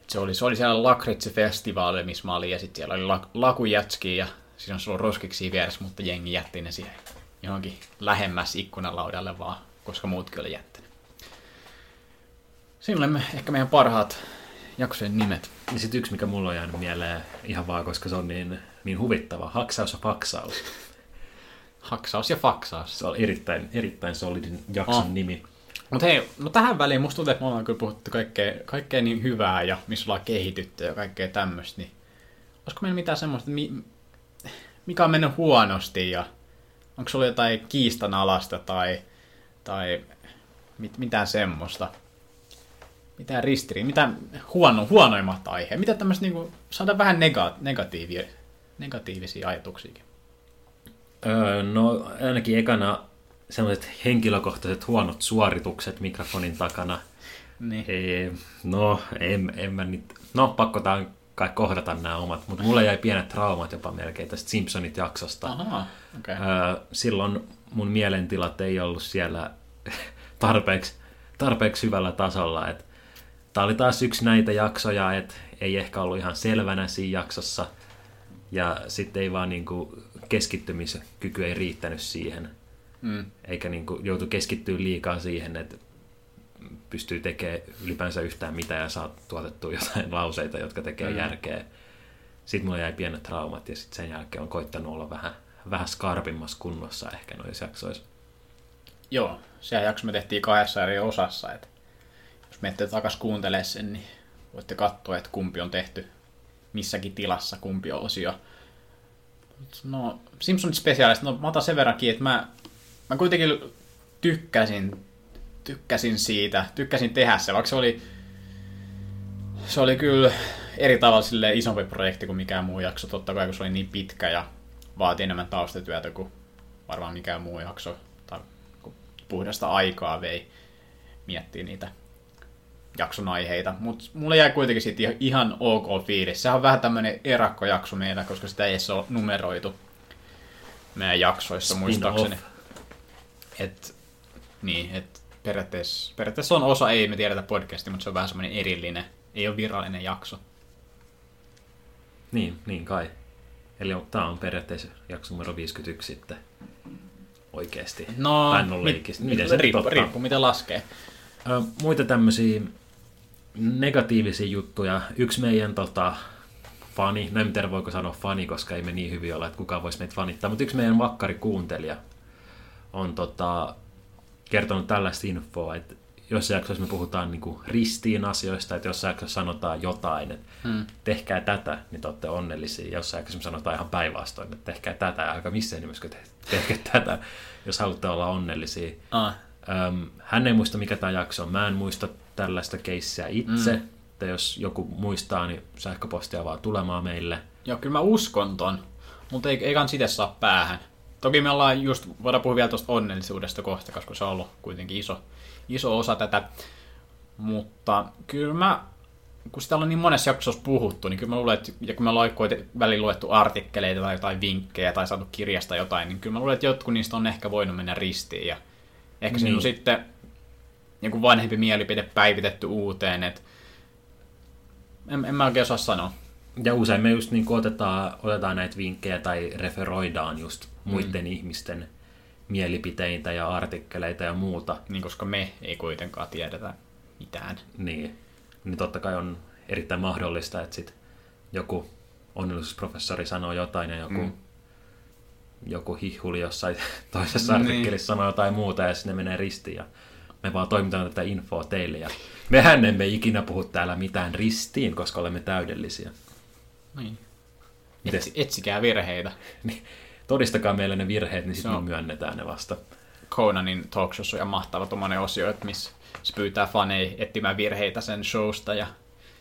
Et se, oli, se oli siellä Lakritsi-festivaali, missä mä olin, ja sitten siellä oli lak, lakujätski, ja siinä on ollut roskiksi vieressä, mutta jengi jätti ne siihen johonkin lähemmäs ikkunalaudalle vaan, koska muutkin oli jättänyt. Siinä oli ehkä meidän parhaat jaksojen nimet. Ja sitten yksi, mikä mulla on jäänyt mieleen ihan vaan, koska se on niin, niin huvittava. Haksaus ja faksaus. Haksaus ja faksaus. Se on erittäin, erittäin solidin jakson Oh. nimi. Mutta hei, no tähän väliin musta tuntuu, että me ollaan kyllä puhuttu kaikkea, kaikkea niin hyvää ja missä ollaan kehitytty ja kaikkea tämmöistä, niin olisiko meillä mitään semmoista, mi, mikä on mennyt huonosti ja onko sulla jotain kiistanalasta tai, tai mit, mitään semmoista? Mitään ristiriin, mitään huono, huonoimmat aiheet, mitä tämmöistä niinku, saada vähän nega, negatiivia, negatiivisia ajatuksiakin. Öö, no ainakin ekana sellaiset henkilökohtaiset huonot suoritukset mikrofonin takana. Niin. Ei, no, en, en mä nyt, no pakko tää kai kohdata nämä omat, mutta mulle jäi pienet traumat jopa melkein tästä Simpsonit jaksosta. Ahaa, okei. Okay. Öö, silloin mun mielentilat ei ollut siellä tarpeeksi, tarpeeksi hyvällä tasolla. Et tää oli taas yksi näitä jaksoja, että ei ehkä ollut ihan selvänä siinä jaksossa. Ja sitten ei vaan niinku keskittymiskyky ei riittänyt siihen. Mm. Eikä niinku joutu keskittyä liikaa siihen, että pystyy tekemään ylipäänsä yhtään mitään ja saa tuotettua jotain <laughs> lauseita, jotka tekee Mm. järkeä. Sitten mulla jäi pienet traumat ja sitten sen jälkeen on koittanut olla vähän, vähän skarpimmassa kunnossa ehkä noissa jaksoissa. Joo, se jakso me tehtiin kahdessa eri osassa, että jos menette takas kuuntelemaan sen, niin voitte katsoa, että kumpi on tehty missäkin tilassa, kumpi osio. No, Simpsons Specialist, no mä otan sen verran kiinni, että mä, mä kuitenkin tykkäsin, tykkäsin siitä, tykkäsin tehdä se, vaikka se oli, se oli kyllä eri tavalla sille isompi projekti kuin mikään muu jakso, totta kai kun se oli niin pitkä ja vaati enemmän taustatyötä kuin varmaan mikään muu jakso, tai puhdasta aikaa vei miettiä niitä jakson aiheita, mutta mulle jäi kuitenkin siitä ihan- ok fiilis. Sehän on vähän tämmönen erakkojakso meillä, koska sitä ei edes ole numeroitu meidän jaksoissa Spin-off. muistaakseni. Et, niin, et periaatteessa, periaatteessa on osa, ei me tiedetä podcasti, mutta se on vähän semmoinen erillinen, ei ole virallinen jakso. Niin, niin kai. Eli tämä on periaatteessa jakso numero 51 sitten oikeasti. No, mit- leikistä. mit- Miten se riippuu, ottaa? riippuu, miten laskee. Ö, muita tämmöisiä negatiivisia juttuja. Yksi meidän tota, fani, no en tiedä voiko sanoa fani, koska ei me niin hyvin olla, että kukaan voisi meitä fanittaa, mutta yksi meidän vakkarikuuntelija on tota, kertonut tällaista infoa, että jossain jaksossa me puhutaan niinku ristiin asioista, että jossain jaksossa sanotaan jotain, että hmm. tehkää tätä, niin te olette onnellisia. Jossain jaksossa me sanotaan ihan päinvastoin, että tehkää tätä, aika missään nimessä, te- tehkää tätä, jos haluatte olla onnellisia. Ah, Öm, hän ei muista, mikä tämä jakso on. Mä en muista tällaista keissiä itse. Mm. Että jos joku muistaa, niin sähköpostia vaan tulemaan meille. Joo, kyllä mä uskon ton, mutta ei, ei kans itse saa päähän. Toki me ollaan just, voidaan puhua vielä tuosta onnellisuudesta kohta, koska se on ollut kuitenkin iso, iso osa tätä. Mutta kyllä mä, kun sitä on niin monessa jaksossa puhuttu, niin kyllä mä luulen, että ja kun me ollaan välillä luettu artikkeleita tai jotain vinkkejä tai saatu kirjasta jotain, niin kyllä mä luulen, että jotkut niistä on ehkä voinut mennä ristiin. Ja ehkä niin. Niin. sitten joku vanhempi mielipide päivitetty uuteen, että en, en mä oikein osaa sanoa. Ja usein me just niin otetaan, otetaan näitä vinkkejä tai referoidaan just muiden mm. ihmisten mielipiteitä ja artikkeleita ja muuta. niin koska me ei kuitenkaan tiedetä mitään. Niin, niin totta kai on erittäin mahdollista, että sit joku onnellisuusprofessori sanoo jotain ja joku, mm. Joku hihuli jossain <laughs> toisessa Niin. artikkelissa sanoo jotain muuta ja sinne menee ristiin ja me vaan toimitaan tätä infoa teille ja mehän emme ikinä puhu täällä mitään ristiin, koska olemme täydellisiä. Niin. Mites? Etsi, etsikää virheitä. <laughs> Niin, todistakaa meille ne virheet, niin sitten me myönnetään ne vasta. Conanin talk showssa on mahtava tuommoinen osio, että missä se pyytää faneja etsimään virheitä sen showsta ja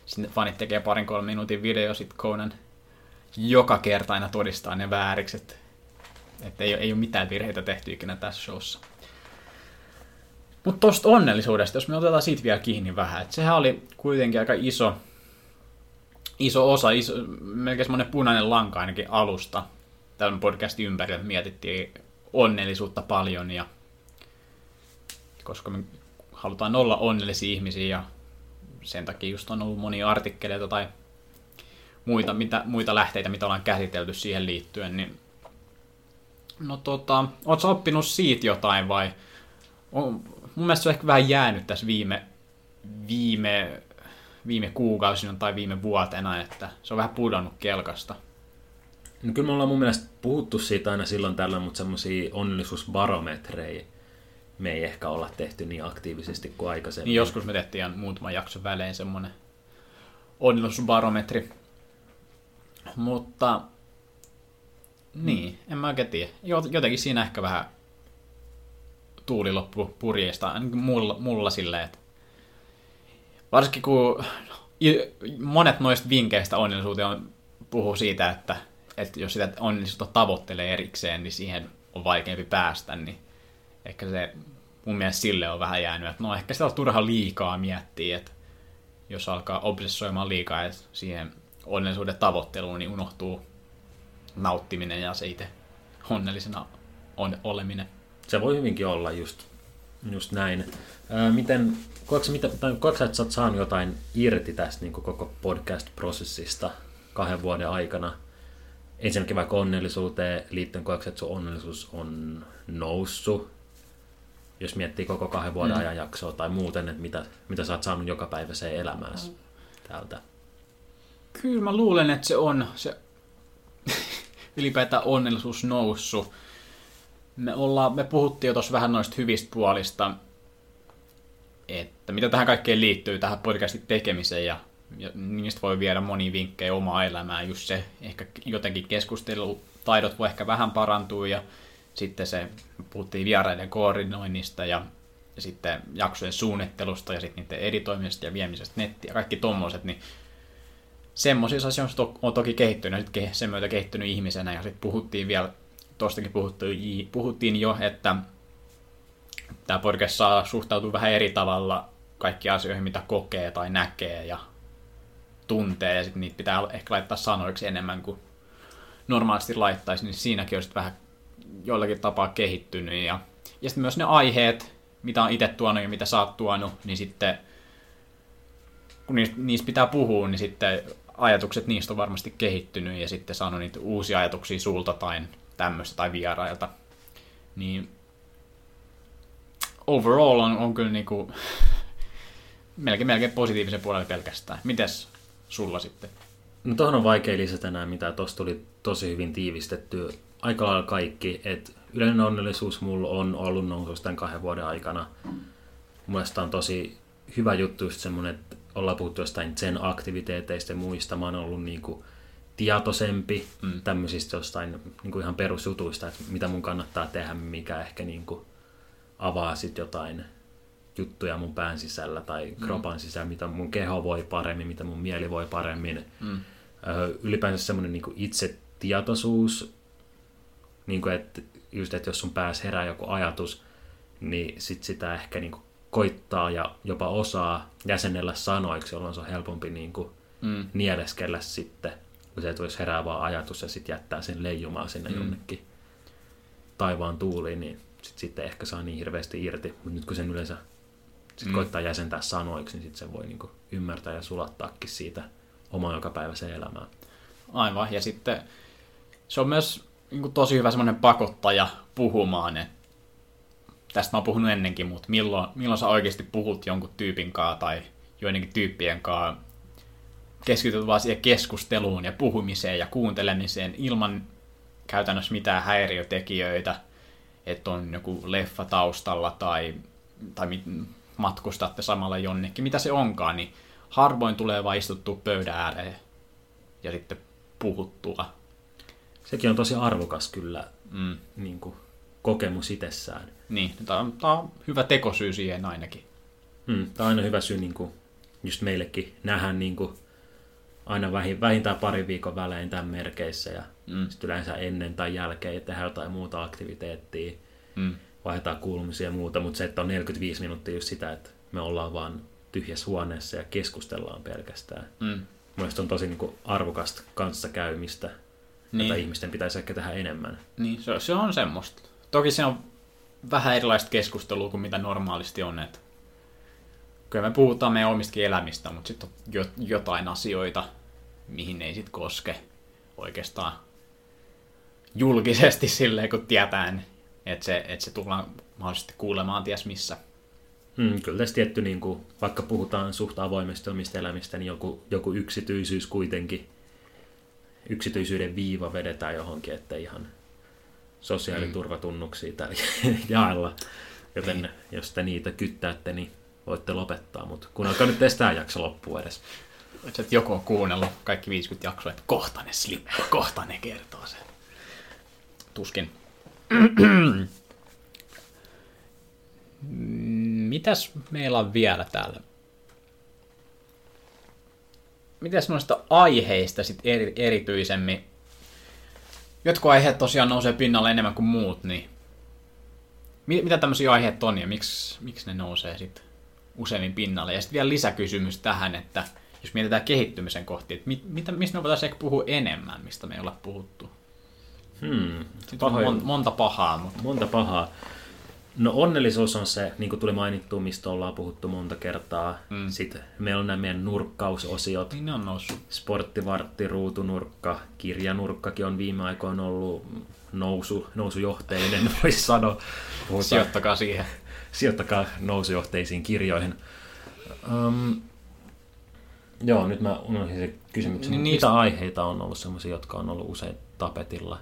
sinne fanit tekee parin kolmen minuutin video, sit Conan joka kerta aina todistaa ne vääriksi, että, ei, ei ole mitään virheitä tehty ikinä tässä showssa. Mutta tuosta onnellisuudesta, jos me otetaan siitä vielä kiinni vähän, että sehän oli kuitenkin aika iso, iso osa, iso, melkein semmoinen punainen lanka ainakin alusta tämän podcastin ympärillä. Mietittiin onnellisuutta paljon ja koska me halutaan olla onnellisia ihmisiä ja sen takia just on ollut monia artikkeleita tai muita, mitä, muita lähteitä, mitä ollaan käsitelty siihen liittyen, niin no tota, oot sä oppinut siitä jotain vai on, mun mielestä se on ehkä vähän jäänyt tässä viime, viime, viime kuukausina tai viime vuotena, että se on vähän pudonnut kelkasta. No kyllä me ollaan mun mielestä puhuttu siitä aina silloin tällöin, mutta semmoisia onnellisuusbarometreja me ei ehkä olla tehty niin aktiivisesti kuin aikaisemmin. Niin joskus me tehtiin ihan muutaman jakson välein semmonen onnellisuusbarometri. Mutta niin, en mä oikein tiedä. Jot- Jotenkin siinä ehkä vähän tuuli loppu purjeista, ainakin mulla, mulla silleen, että varsinkin kun monet noista vinkkeistä onnellisuuteen on, puhuu siitä, että, että jos sitä onnellisuutta tavoittelee erikseen, niin siihen on vaikeampi päästä, niin ehkä se mun mielestä sille on vähän jäänyt, että no ehkä sitä on turha liikaa miettiä, että jos alkaa obsessoimaan liikaa että siihen onnellisuuden tavoitteluun, niin unohtuu nauttiminen ja se itse onnellisena on, oleminen. Se voi hyvinkin olla just, just näin. Ää, miten, koetko, mitä, tai koetko että sä oot saanut jotain irti tästä niin koko podcast-prosessista kahden vuoden aikana? Ensinnäkin vaikka onnellisuuteen liittyen, koetko että sun onnellisuus on noussut? Jos miettii koko kahden vuoden mm. ajan jaksoa tai muuten, että mitä, mitä sä oot saanut joka päivä se elämääsi täältä. Kyllä mä luulen, että se on se ylipäätään onnellisuus noussut. Me, ollaan, me puhuttiin jo tuossa vähän noista hyvistä puolista, että mitä tähän kaikkeen liittyy, tähän podcastin tekemiseen ja, ja niistä voi viedä monia vinkkejä omaa elämään. Just se, ehkä jotenkin keskustelutaidot voi ehkä vähän parantua ja sitten se, puhuttiin vieraiden koordinoinnista ja, ja sitten jaksojen suunnittelusta ja sitten niiden editoimisesta ja viemisestä nettiin ja kaikki tommoset, niin semmoisissa asioissa on toki kehittynyt, nyt ke, sen myötä kehittynyt ihmisenä, ja sitten puhuttiin vielä, tuostakin puhuttiin, puhuttiin jo, että tämä podcast saa suhtautua vähän eri tavalla kaikkiin asioihin, mitä kokee tai näkee ja tuntee, ja sitten niitä pitää ehkä laittaa sanoiksi enemmän kuin normaalisti laittaisi, niin siinäkin on sitten vähän jollakin tapaa kehittynyt, ja, ja sitten myös ne aiheet, mitä on itse tuonut ja mitä sä oot tuonut, niin sitten kun niistä pitää puhua, niin sitten ajatukset niistä on varmasti kehittynyt ja sitten saanut niitä uusia ajatuksia sulta tai tämmöistä tai vierailta. Niin overall on, on kyllä niinku <laughs> melkein, melkein positiivisen puolelle pelkästään. Mites sulla sitten? No tuohon on vaikea lisätä enää mitä, tuossa tuli tosi hyvin tiivistetty aika lailla kaikki, että yleinen onnellisuus mulla on ollut nousussa tämän kahden vuoden aikana. Mielestäni on tosi hyvä juttu just semmoinen, että ollaan puhuttu jostain sen aktiviteeteista ja muista. Mä oon ollut niin kuin tietoisempi mm. tämmöisistä jostain niin kuin ihan perusjutuista, että mitä mun kannattaa tehdä, mikä ehkä niin kuin avaa sit jotain juttuja mun pään sisällä tai kropan sisällä, mitä mun keho voi paremmin, mitä mun mieli voi paremmin. Mm. Ylipäänsä semmoinen niin itsetietoisuus, niin kuin, että just, että jos sun päässä herää joku ajatus, niin sit sitä ehkä niin kuin koittaa ja jopa osaa jäsennellä sanoiksi, jolloin se on helpompi niin kuin Mm. nieleskellä sitten, kun se tulisi herää vaan ajatus ja sitten jättää sen leijumaan sinne mm. jonnekin taivaan tuuliin, niin sit, sitten ehkä saa niin hirveästi irti. Mutta nyt kun sen yleensä sit Mm. koittaa jäsentää sanoiksi, niin sitten sen voi niin kuin ymmärtää ja sulattaakin siitä omaa jokapäiväiseen elämään. Aivan, ja sitten se on myös niin kuin tosi hyvä semmoinen pakottaja puhumaan, että tästä mä oon puhunut ennenkin, mutta milloin, milloin sä oikeasti puhut jonkun tyypin kanssa tai joidenkin tyyppien kanssa, keskityt vaan siihen keskusteluun ja puhumiseen ja kuuntelemiseen ilman käytännössä mitään häiriötekijöitä, että on joku leffa taustalla tai, tai matkustatte samalla jonnekin, mitä se onkaan, niin harvoin tulee vaan istuttua pöydän ääreen ja sitten puhuttua. Sekin on tosi arvokas kyllä Mm. niin kuin kokemus itsessään. Niin, tämä on, tää on hyvä tekosyy siihen ainakin. Mm, tämä on aina hyvä syy niin kuin, just meillekin nähdä niin kuin, aina vähin, vähintään pari viikon välein tämän merkeissä ja Mm. sitten yleensä ennen tai jälkeen ja tehdään jotain muuta aktiviteettia, Mm. vaihdetaan kuulumisia ja muuta, mutta se, että on 45 minuuttia just sitä, että me ollaan vaan tyhjässä huoneessa ja keskustellaan pelkästään. Mm. Mielestäni on tosi niin kuin, arvokasta kanssakäymistä, niin. jota Niin, ihmisten pitäisi ehkä tehdä enemmän. niin se, se on semmoista. Toki se on vähän erilaista keskustelua kuin mitä normaalisti on. Että kyllä me puhutaan meidän omistakin elämistä, mutta sitten on jo, jotain asioita, mihin ei sitten koske oikeastaan julkisesti <laughs> silleen, kun tietää, että se, että se tullaan mahdollisesti kuulemaan ties missä. Mm, kyllä tässä tietty, niin kuin, vaikka puhutaan suht avoimesti omista elämistä, niin joku, joku yksityisyys kuitenkin yksityisyyden viiva vedetään johonkin, että ihan sosiaaliturvatunnuksia täällä <laughs> jaella. Joten Niin. jos te niitä kyttäätte, niin voitte lopettaa, mutta kuunnelkaa nyt tämä jakso loppuun edes. Et että joku on kuunnellut kaikki 50 jaksoa, että kohta ne slippaa, kohta ne kertoo sen. Tuskin. <clears throat> Mitäs meillä on vielä täällä? Mitäs noista aiheista sit eri, erityisemmin? Jotkut aiheet tosiaan nousee pinnalle enemmän kuin muut, niin mi- mitä tämmöisiä aiheet on ja miksi, miksi ne nousee sitten useimmin pinnalle? Ja sitten vielä lisäkysymys tähän, että jos mietitään kehittymisen kohti, että mit, mitä, mistä me voitaisiin ehkä puhua enemmän, mistä me ei olla puhuttu? Hmm, Sitten on mon, monta pahaa, mutta Monta pahaa. No onnellisuus on se, niin kuin tuli mainittu, mistä ollaan puhuttu monta kertaa. Mm. Sitten meillä on nämä meidän nurkkausosiot. niin ne on noussut. Sporttivartti, ruutunurkka, kirjanurkkakin on viime aikoina ollut nousu, nousujohteinen, <laughs> voisi sanoa. Puhutaan, Sijoittakaa siihen. sijoittakaa nousujohteisiin kirjoihin. Um, joo, nyt mä unohdin se kysymyksen. Niin niistä- Mitä aiheita on ollut sellaisia, jotka on ollut usein tapetilla?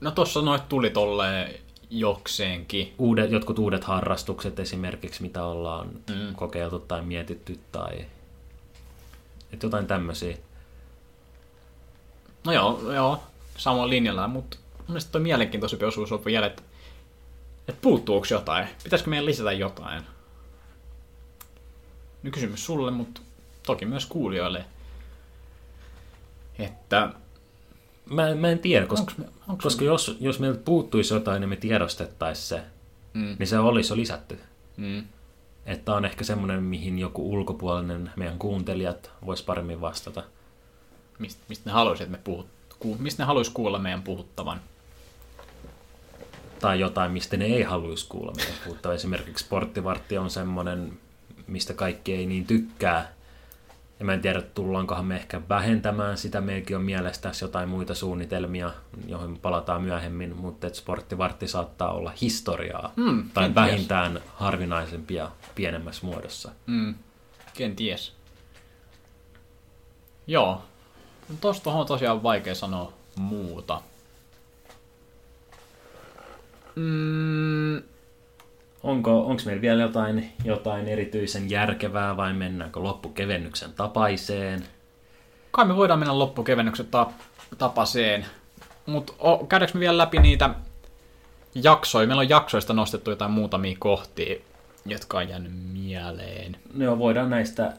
No tossa noit tuli tolleen jokseenkin. Uudet, jotkut uudet harrastukset esimerkiksi, mitä ollaan mm. kokeiltu tai mietitty tai että jotain tämmöisiä. No joo, joo, samoin linjalla, mutta mun mielestä toi mielenkiintoisempi osuus on vielä, että, että puuttuuko jotain? Pitäisikö meidän lisätä jotain? Nyt kysymys sulle, mutta toki myös kuulijoille. Että Mä, en- mä en tiedä, koska, Onks me- onks koska jos, jos meiltä puuttuisi jotain, niin me tiedostettaisiin se, Mm. niin se olisi jo lisätty. mm, Että on ehkä semmoinen, mihin joku ulkopuolinen meidän kuuntelijat vois paremmin vastata. mistä, mistä ne haluaisi, että me puhut, ku, mistä ne haluaisi kuulla meidän puhuttavan? Tai jotain, mistä ne ei haluaisi kuulla meidän puhuttavan. Esimerkiksi sporttivartti on semmoinen, mistä kaikki ei niin tykkää. Ja mä en tiedä, tullaankohan me ehkä vähentämään sitä. Meilläkin on mielestäni jotain muita suunnitelmia, joihin palataan myöhemmin, mutta et sporttivartti saattaa olla historiaa. Mm, tai kenties. vähintään harvinaisempia pienemmässä muodossa. Mm, kenties. Joo. No Tosta on tosiaan vaikea sanoa muuta. Mm, Onko, onko meillä vielä jotain, jotain erityisen järkevää vai mennäänkö loppukevennyksen tapaiseen? kai me voidaan mennä loppukevennyksen ta- tapaseen. Mutta käydäänkö me vielä läpi niitä jaksoja? Meillä on jaksoista nostettu jotain muutamia kohtia, jotka on jäänyt mieleen. No voidaan näistä,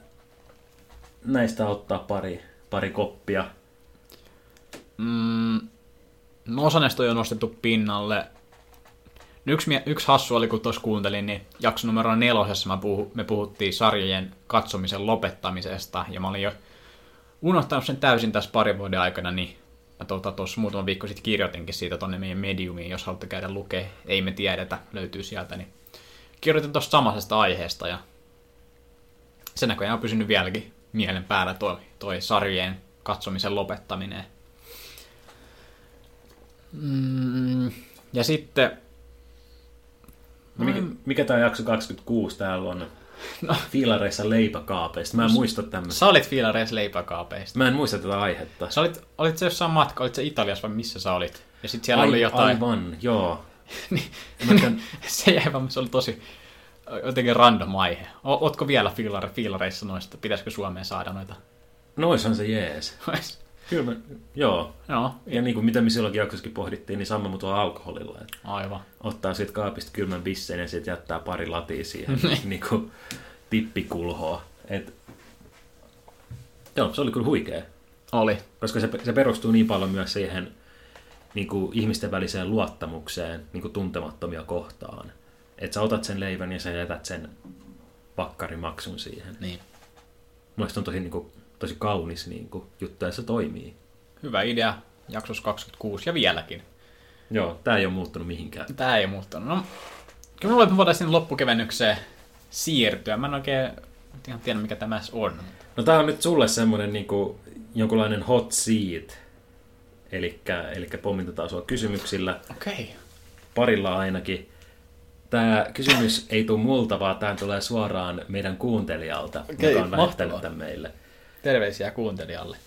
näistä ottaa pari, pari koppia. Mm, no osa näistä on jo nostettu pinnalle. Yksi, yksi hassu oli, kun tuossa kuuntelin, niin jakso numero nelosessa mä puhu, me puhuttiin sarjojen katsomisen lopettamisesta, ja mä olin jo unohtanut sen täysin tässä parin vuoden aikana, niin mä tuossa tota, muutama viikko sitten kirjoitinkin siitä tonne meidän mediumiin, jos haluatte käydä lukea, ei me tiedetä, löytyy sieltä, niin kirjoitin tuosta samaisesta aiheesta, ja se näköjään on pysynyt vieläkin mielen päällä toi, toi sarjojen katsomisen lopettaminen. Mm, ja sitten... No Mikä, mikä tämä jakso 26 täällä on? <laughs> No. Fiilareissa leipäkaapeista. Mä en muista tämmöistä. Sä olit fiilareissa leipäkaapeista. Mä en muista tätä aihetta. Sä olit, olit se jossain matka, olit se Italiassa vai missä sä olit? Ja sitten siellä oli jotain... Aivan, joo. <laughs> Niin, Mä käyn- <laughs> se jäi vaan, se oli tosi jotenkin random aihe. O, ootko vielä fiilare, fiilareissa noista? Pitäisikö Suomeen saada noita? Noishan se jees. Kyllä mä, joo. Joo, Ja niin kuin mitä me silloinkin jaksossakin pohdittiin, niin sama mutta alkoholilla. Että aivan. ottaa siitä kaapista kylmän bisseen ja sitten jättää pari latia siihen niin <laughs> kuin tippikulhoa. Et, joo, se oli kyllä huikea. Oli. Koska se, se perustuu niin paljon myös siihen niin kuin ihmisten väliseen luottamukseen niin kuin tuntemattomia kohtaan. Että sä otat sen leivän ja sä jätät sen pakkarimaksun siihen. Niin. Mielestäni on tosi, niin kuin, tosi kaunis niin kuin, juttu ja se toimii. Hyvä idea, jaksossa 26 ja vieläkin. Joo, tää ei ole muuttunut mihinkään. Tää ei muuttunut. No, kyllä voidaan sinne loppukevennykseen siirtyä. Mä en oikein ihan tiedä, mikä tämä on. No tää on nyt sulle semmonen niin kuin, jonkunlainen hot seat. Elikkä, elikkä pommitetaan sua kysymyksillä. Okei. Okay. parilla ainakin. Tämä kysymys ei tule multa, vaan tämä tulee suoraan meidän kuuntelijalta, Okei, joka on lähettänyt mahtavaa. tämän meille. Terveisiä kuuntelijalle.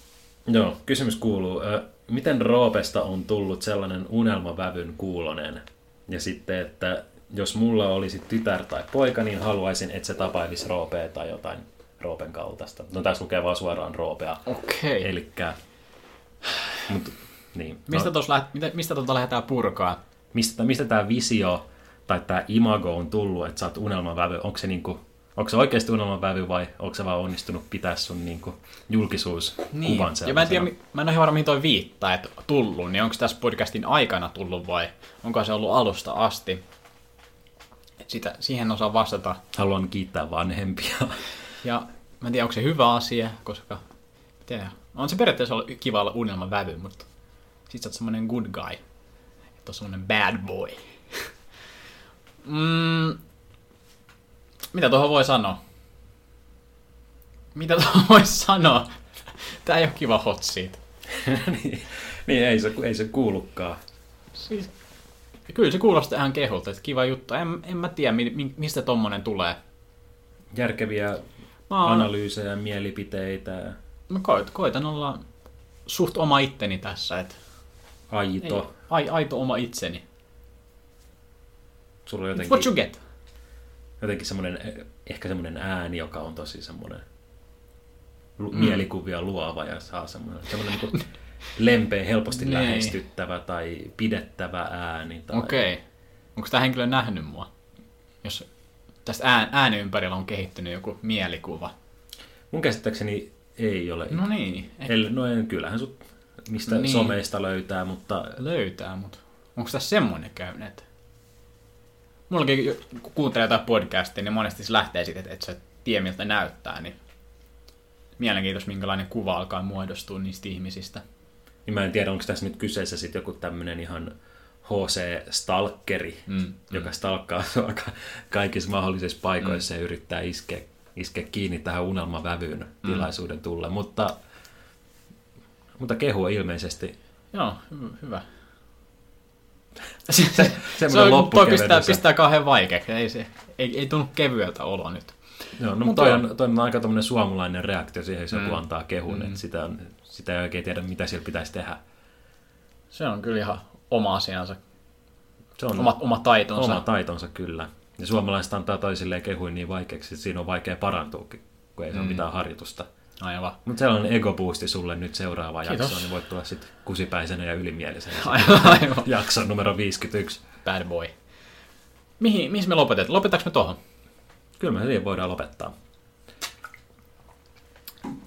Joo, kysymys kuuluu, miten Roopesta on tullut sellainen unelmavävyn kuulonen? Ja sitten, että jos mulla olisi tytär tai poika, niin haluaisin, että se tapailisi Roopea tai jotain Roopen kaltaista. No tässä lukee vaan suoraan Roopea. Okei. Elikkä, mut, niin. Mistä, no, läht, mistä tuota lähdetään purkaa? mistä, mistä tämä visio tai tämä imago on tullut, että sä oot unelmavävy? Onko se, niinku, onko se oikeasti unelmavävy vai onko se vaan onnistunut pitää sun niinku, julkisuuskuvan Niin. Ja mä en, tiedä, mä en ole ihan varma, mihin toi viittaa, että tullut, niin onko tässä podcastin aikana tullut vai onko se ollut alusta asti? Sitä, siihen osaa vastata. Haluan kiittää vanhempia. Ja mä en tiedä, onko se hyvä asia, koska tiedä, on se periaatteessa ollut kiva olla unelman vävy, mutta sit sä oot semmonen good guy. Et on semmonen bad boy. <laughs> mm, mitä tuohon voi sanoa? Mitä tuohon voi sanoa? Tää ei ole kiva hot seat. <laughs> niin, niin ei, se, ei se kuulukaan. Siis, kyllä se kuulostaa ihan kehulta, että kiva juttu. En, en mä tiedä, mi, mi, mistä tommonen tulee. Järkeviä Mä, oon, analyysejä, mielipiteitä, mä koit, koitan olla suht oma itteni tässä, että ei, aito. ai, aito oma itseni. Sulla jotenkin, What you get? Jotenkin semmoinen, ehkä semmoinen ääni, joka on tosi semmoinen mm. mielikuvia luova ja saa semmoinen, semmoinen niin lempeä, helposti Niin. lähestyttävä tai pidettävä ääni. Tai... Okei. Okay. Onko tämä henkilö nähnyt mua? Jos tästä ään, äänen ympärillä on kehittynyt joku mielikuva. Mun käsittääkseni ei ole. No niin, eh, El, no en, kyllähän sut mistä niin. someista löytää, mutta löytää, mutta onko tässä semmoinen käynyt? että- Mullakin, kun kuuntelee jotain podcastia, niin monesti se lähtee siitä, että, se tie miltä näyttää, niin mielenkiintoista, minkälainen kuva alkaa muodostua niistä ihmisistä. niin mä en tiedä, onko tässä nyt kyseessä sitten joku tämmöinen ihan HC-stalkeri, Mm, joka stalkkaa <laughs> ka- kaikissa mahdollisissa paikoissa mm. ja yrittää iskeä, iskeä kiinni tähän unelmavävyyn Mm. tilaisuuden tulle. Mutta, mutta kehua ilmeisesti. Joo, hy- <laughs> hyvä. semmoinen se on, pistää, pistää kauhean vaikeaksi. Ei, se, ei, ei tunnu kevyeltä olo nyt. Joo, no, Mut mutta toi on, toi on aika tommonen suomalainen reaktio siihen, jos joku Mm. antaa kehun, Mm. että sitä, on, sitä ei oikein tiedä, mitä siellä pitäisi tehdä. Se on kyllä ihan oma asiansa, Se on oma, oma taitonsa. oma taitonsa kyllä. Ja suomalaiset antaa toisilleen kehuin niin vaikeaksi, että siinä on vaikea parantua, kun ei mm. ole mitään harjoitusta. Aivan. Mutta sellainen ego-boosti sulle nyt seuraavaan Kiitos. jaksoon, niin voit tulla sitten kusipäisenä ja ylimielisenä. Aivan. aivan. Jakso numero 51. Bad boy. Mihin, mihin me lopetetaan? Lopetetaanko me tohon? Kyllä me siihen voidaan lopettaa.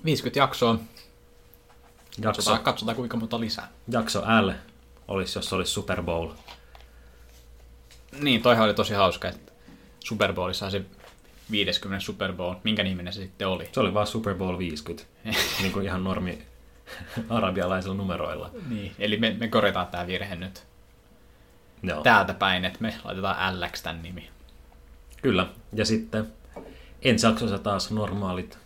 50 jaksoa. Jakso, Katsotaan, katsotaan kuinka monta lisää. jakso L olisi, jos se olisi Super Bowl. Niin, toihan oli tosi hauska, että Super Bowlissa se 50 Super Bowl, minkä niminen se sitten oli. Se oli vaan Super Bowl 50. <laughs> niin kuin ihan normi <laughs> arabialaisilla numeroilla. Niin, eli me, me korjataan tämä virhe nyt Joo. täältä päin, että me laitetaan LX tämän nimi. Kyllä. Ja sitten ensi jaksossa taas normaalit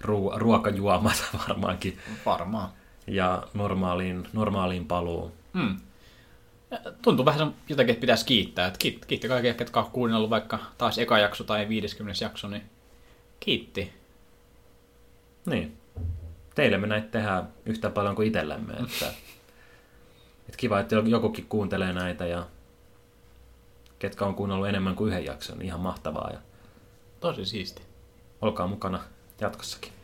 ruo- ruokajuomat <laughs> varmaankin. Varmaan. Ja normaaliin, normaaliin paluu. Hmm. Tuntuu vähän jotenkin, että pitäisi kiittää. Että kiitti, kiitti kaikille, ketkä on kuunnellut vaikka taas eka jakso tai 50 jakso, niin kiitti. Niin. Teille me näitä tehdään yhtä paljon kuin itsellemme. Että, <laughs> että kiva, että jokukin kuuntelee näitä ja ketkä on kuunnellut enemmän kuin yhden jakson, niin ihan mahtavaa. Ja Tosi siisti. olkaa mukana jatkossakin.